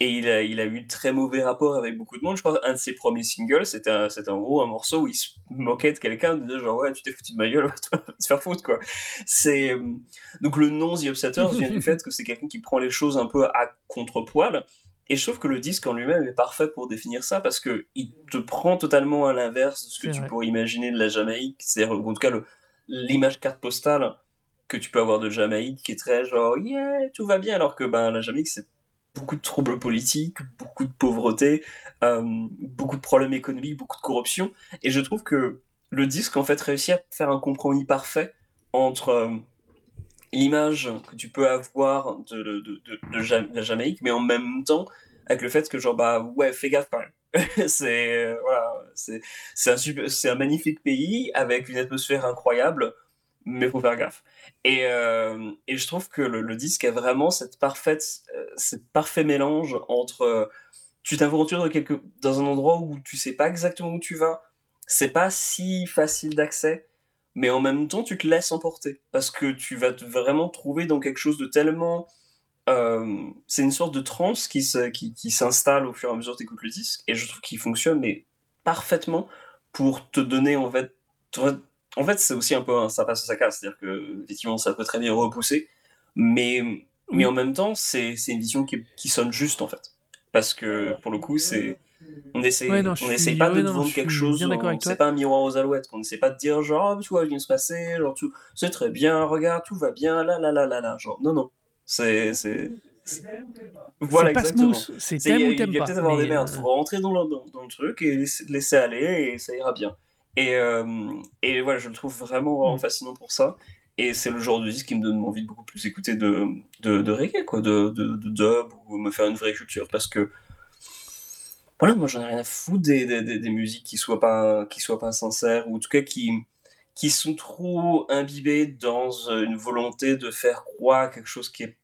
Et il a, il a eu de très mauvais rapports avec beaucoup de monde. Je crois qu'un de ses premiers singles, c'était un- en gros un morceau où il se moquait de quelqu'un, de dire genre ouais, tu t'es foutu de ma gueule, va te faire foutre quoi. C'est euh, donc le nom The Upsetters vient du fait que c'est quelqu'un qui prend les choses un peu à contre-poil. Et je trouve que le disque en lui-même est parfait pour définir ça parce que il te prend totalement à l'inverse de ce que tu vrai. pourrais imaginer de la Jamaïque. C'est-à-dire, en tout cas, l'image carte postale que tu peux avoir de Jamaïque qui est très genre yeah, tout va bien, alors que ben, la Jamaïque, c'est beaucoup de troubles politiques, beaucoup de pauvreté, euh, beaucoup de problèmes économiques, beaucoup de corruption. Et je trouve que le disque, en fait, réussit à faire un compromis parfait entre euh, l'image que tu peux avoir de, de, de, la Jamaïque, mais en même temps, avec le fait que, genre, bah ouais, fais gaffe quand c'est euh, voilà, c'est un, un magnifique pays avec une atmosphère incroyable, mais faut faire gaffe. Et, euh, et je trouve que le, disque a vraiment cette parfaite, euh, parfait mélange entre euh, tu t'aventures dans, dans un endroit où tu sais pas exactement où tu vas, c'est pas si facile d'accès, mais en même temps tu te laisses emporter parce que tu vas te vraiment trouver dans quelque chose de tellement euh, c'est une sorte de transe qui, qui, s'installe au fur et à mesure que tu écoutes le disque, et je trouve qu'il fonctionne mais parfaitement pour te donner en fait. En fait, c'est aussi un peu un ça passe ça casse, c'est-à-dire que effectivement ça peut très bien repousser, mais, mais en même temps, c'est c'est une vision qui, qui sonne juste en fait. parce que pour le coup, c'est on essaie, Ouais, non, on essaie suis pas ouais, de te non, je vendre quelque chose, on- c'est pas un miroir aux alouettes, on essaie pas de dire genre, ah, tu vois, il vient de se passer, genre, tout, c'est très bien, regarde, tout va bien, là, là, là, là, là, genre, non, non, c'est, voilà, pas exactement. c'est il t'aimes a, ou il t'aimes y a pas, peut-être avoir des merdes, heu faut rentrer dans le, dans, dans le truc et laisser, laisser aller et ça ira bien. Et, euh, et voilà, je le trouve vraiment, vraiment mmh. fascinant pour ça. Et c'est le genre de disque qui me donne envie de beaucoup plus écouter de, de, de reggae, quoi, de, de, de dub, ou me faire une vraie culture, parce que voilà, moi j'en ai rien à foutre des, des, des, des musiques qui soient pas, qui soient pas sincères, ou en tout cas qui, qui sont trop imbibées dans euh, une volonté de faire croire quelque chose qui est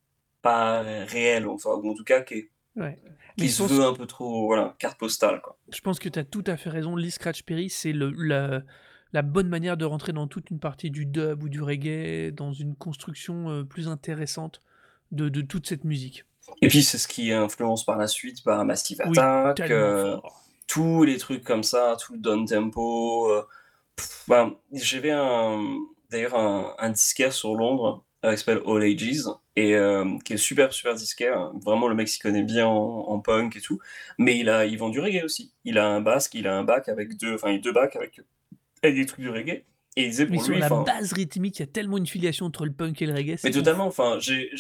pas réel, enfin, ou en tout cas qui, est- Ouais. Qui se veut un peu trop, voilà, carte postale, quoi. je pense que tu as tout à fait raison. Lee Scratch Perry, c'est le la la bonne manière de rentrer dans toute une partie du dub ou du reggae, dans une construction, heu, plus intéressante de de toute cette musique. Et puis c'est ce qui influence par la suite par Massive Attack, euh, tous les trucs comme ça, tout le down tempo. euh, ben, j'avais d'ailleurs un, un disquaire sur Londres euh, qui s'appelle All Ages et euh, qui est super super disquaire. Vraiment le mec s'y connaît bien en, en punk et tout, mais il a il vend du reggae aussi. Il a un basque, il a un bac avec deux, enfin deux bacs avec, avec des trucs de reggae. Et il disait Mais pour sur lui, la enfin, base rythmique, il y a tellement une filiation entre le punk et le reggae, mais totalement, enfin, j'ai,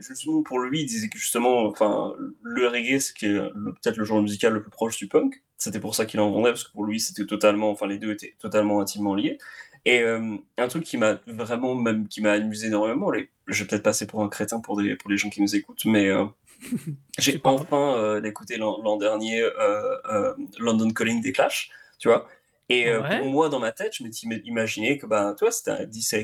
justement, pour lui, il disait que justement, enfin, le reggae, c'est peut-être le genre musical le plus proche du punk. C'était pour ça qu'il en vendait, parce que pour lui, c'était totalement, enfin, les deux étaient totalement intimement liés. Et euh, un truc qui m'a vraiment, même, qui m'a amusé énormément, les, je vais peut-être passer pour un crétin pour, des, pour les gens qui nous écoutent, mais euh, j'ai enfin euh, écouté l'an, dernier euh, London Calling des Clash, tu vois. Et euh, Ouais. pour moi, dans ma tête, je m'étais imaginé que, bah, toi, c'était un disque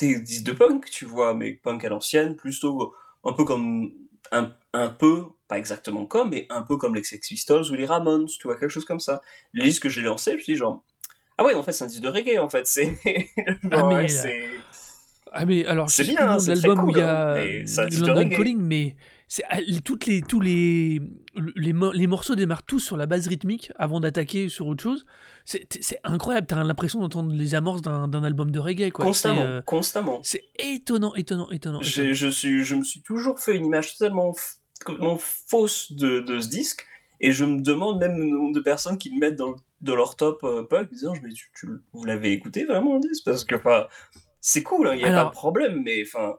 disques de punk, tu vois, mais punk à l'ancienne, plutôt un peu comme, un, un peu, pas exactement comme, mais un peu comme les Sex Pistols ou les Ramones, tu vois, quelque chose comme ça. Le disque que j'ai lancé, je me suis dit genre, ah ouais, en fait, c'est un disque de reggae, en fait, c'est, Ah ouais, c'est, Ah mais alors c'est bien, hein, l'album où il cool, y hein, a un euh, London reggae. Calling, mais c'est ah, les- toutes les tous les les, les morceaux démarrent tous sur la base rythmique avant d'attaquer sur autre chose. C'est incroyable, t'as l'impression d'entendre les amorces d'un album de reggae quoi. Constamment, euh, constamment. c'est étonnant, étonnant, étonnant, je, suis, je me suis toujours fait une image totalement, complètement fausse de, de ce disque, et je me demande même le nombre de personnes qui le mettent dans, dans leur top euh, punk, disant, mais tu, tu- vous l'avez écouté vraiment le disque? Parce que enfin, c'est cool, il n'y a pas de problème, mais enfin,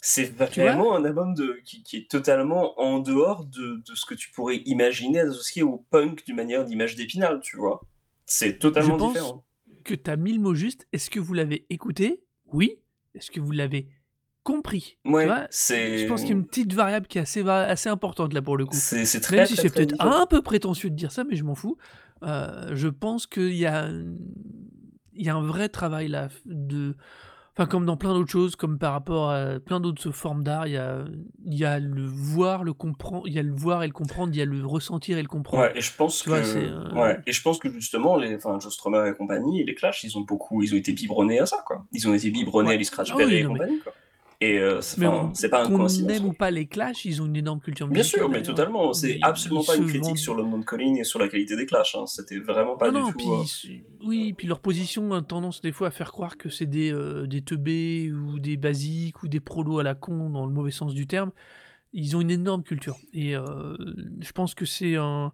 c'est vraiment un album de, qui, qui est totalement en dehors de, de ce que tu pourrais imaginer associé au punk d'une manière d'image d'épinal, tu vois. C'est je totalement pense différent. que t'as mis le mot juste. Est-ce que vous l'avez écouté? Oui. Est-ce que vous l'avez compris? Tu Ouais, vois, je c'est pense qu'il y a une petite variable qui est assez, assez importante là pour le coup. c'est c'est Même très si très c'est très peut-être un peu prétentieux de dire ça, mais je m'en fous. Euh, je pense qu'il y a, il y a un vrai travail là de, enfin comme dans plein d'autres choses, comme par rapport à plein d'autres formes d'art, il y a, il y a le voir, le comprendre, il y a le voir et le comprendre, il y a le ressentir et le comprendre. Ouais, et je pense Tu vois, c'est que, euh, ouais, et je pense que justement, les, enfin, Joe Strummer et compagnie, les Clash, ils ont beaucoup, ils ont été biberonnés à ça, quoi. Ils ont été biberonnés à ouais. les Scratch Ah oui, et mais, compagnie, quoi. Et euh, c'est, pas qu'on coïncidence, aime quoi. ou pas les Clash, ils ont une énorme culture Bien sûr, musicale mais totalement. C'est absolument pas une critique vendent. sur London Calling et sur la qualité des Clash. Hein. C'était vraiment pas Non, du non, tout. puis euh, oui, puis leur position a tendance des fois à faire croire que c'est des, euh, des teubés ou des basiques ou des prolos à la con dans le mauvais sens du terme. Ils ont une énorme culture. Et euh, je pense que c'est un,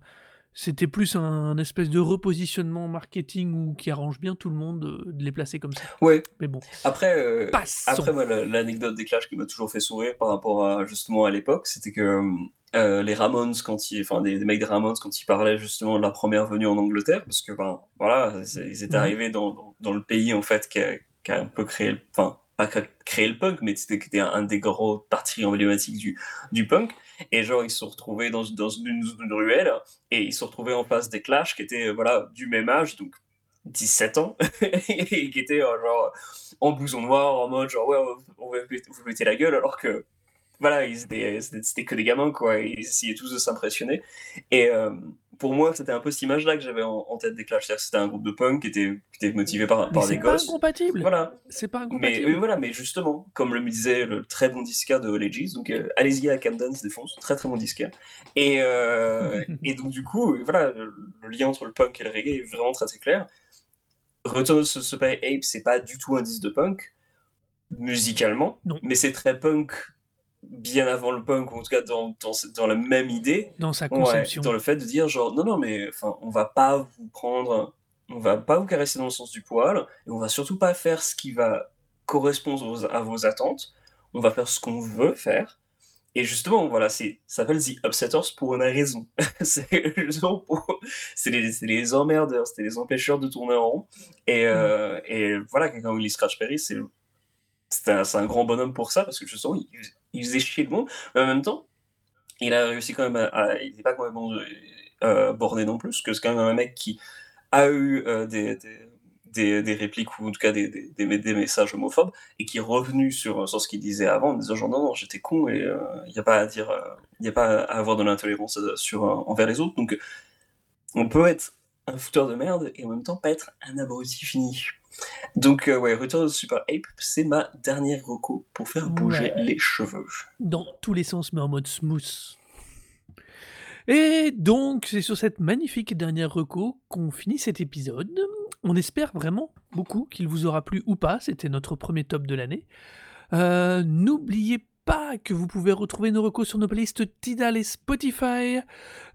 c'était plus un espèce de repositionnement marketing ou qui arrange bien tout le monde euh, de les placer comme ça. Ouais. Mais bon, Après, euh, après moi, la- l'anecdote des Clash qui m'a toujours fait sourire par rapport à justement à l'époque, c'était que euh, les Ramones, quand ils, enfin des, des mecs des Ramones, quand ils parlaient justement de la première venue en Angleterre, parce que ben voilà, ils étaient arrivés dans, dans, dans le pays en fait qui a, qui a un peu créé, le- enfin pas cré- créé le punk, mais c'était qui était un, un des gros parties emblématiques du, du punk. Et genre ils se sont retrouvés dans, une, une ruelle et ils se sont retrouvés en face des Clash qui étaient euh, voilà du même âge, donc 17 ans, et qui étaient euh, genre en blouson noir, en mode genre ouais, on va vous péter la gueule, alors que voilà, ils c'était que des gamins, quoi, ils essayaient tous de s'impressionner. Et euh, pour moi, c'était un peu cette image-là que j'avais en, en tête des Clash, c'était un groupe de punk qui était, qui était motivé par, Mais par c'est des pas gosses. incompatible. Voilà. C'est pas Mais, mais incompatible. voilà, mais justement, comme le me disait le très bon disquaire de Legis, donc euh, allez-y à Camden, se défonce, très très bon disquaire. Et, euh, et donc du coup, voilà, le, le lien entre le punk et le reggae est vraiment très très clair. Return of the Super Ape, c'est pas du tout un disque de punk, musicalement, Non. mais c'est très punk bien avant le punk, ou en tout cas dans, dans, dans la même idée. Dans sa conception. dans le fait de dire genre, non, non, mais enfin, on va pas vous prendre, on va pas vous caresser dans le sens du poil, et on va surtout pas faire ce qui va correspondre à vos attentes. On va faire ce qu'on veut faire. Et justement, voilà, c'est, ça s'appelle The Upsetters pour une raison. c'est les, les emmerdeurs, c'était les empêcheurs de tourner en rond. Et, euh, et voilà, quelqu'un comme Willie Scratch Perry, c'est, c'est un, un, grand bonhomme pour ça, parce que justement, il, il faisait chier le monde, mais en même temps, il a réussi quand même à. il n'est pas même euh, borné non plus, parce que c'est quand même un mec qui a eu euh, des, des, répliques ou en tout cas des, des, des, messages homophobes et qui est revenu sur, sur ce qu'il disait avant en disant genre non, non, j'étais con et il euh, n'y a pas à dire, il a pas à avoir de l'intolérance sur, envers les autres. Donc on peut être un fouteur de merde et en même temps pas être un abruti fini. Donc, euh, ouais, Return of the Super Ape, c'est ma dernière reco pour faire bouger les cheveux. Dans tous les sens, mais en mode smooth. Et donc, c'est sur cette magnifique dernière reco qu'on finit cet épisode. On espère vraiment beaucoup qu'il vous aura plu ou pas. C'était notre premier top de l'année. Euh, n'oubliez pas que vous pouvez retrouver nos recos sur nos playlists Tidal et Spotify.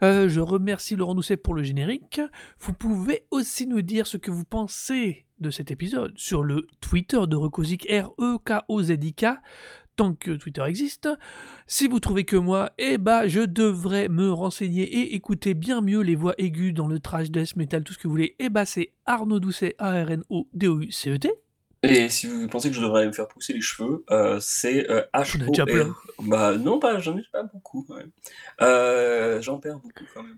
Euh, je remercie Laurent Doucet pour le générique. Vous pouvez aussi nous dire ce que vous pensez de cet épisode sur le Twitter de Recozik, R-E-K-O-Z-I-K, tant que Twitter existe. Si vous trouvez que moi, eh bah, je devrais me renseigner et écouter bien mieux les voix aiguës dans le trash, death, metal, tout ce que vous voulez. Eh bah, c'est Arnaud Doucet, A-R-N-O-D-O-U-C-E-T. Et si vous pensez que je devrais me faire pousser les cheveux, euh, c'est euh, H O R. Bah non, pas, j'en ai pas beaucoup quand même. Euh, j'en perds beaucoup quand même.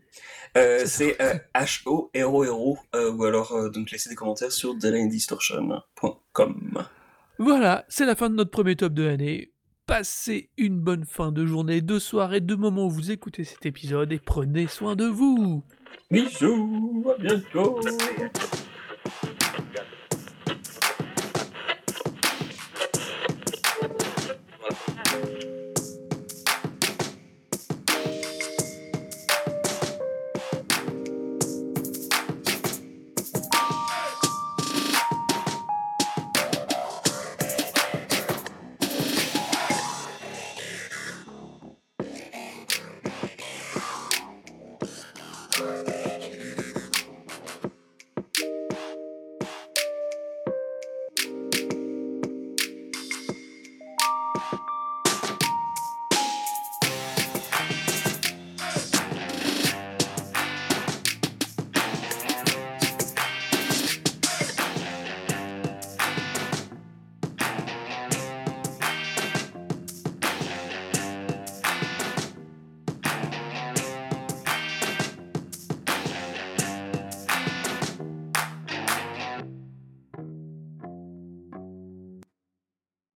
Euh, c'est H O R O R O ou alors donc laissez des commentaires sur deadlinedistortion.com. Voilà, c'est la fin de notre premier top de l'année. Passez une bonne fin de journée, de soirée, de moment où vous écoutez cet épisode et prenez soin de vous. Bisous, à bientôt.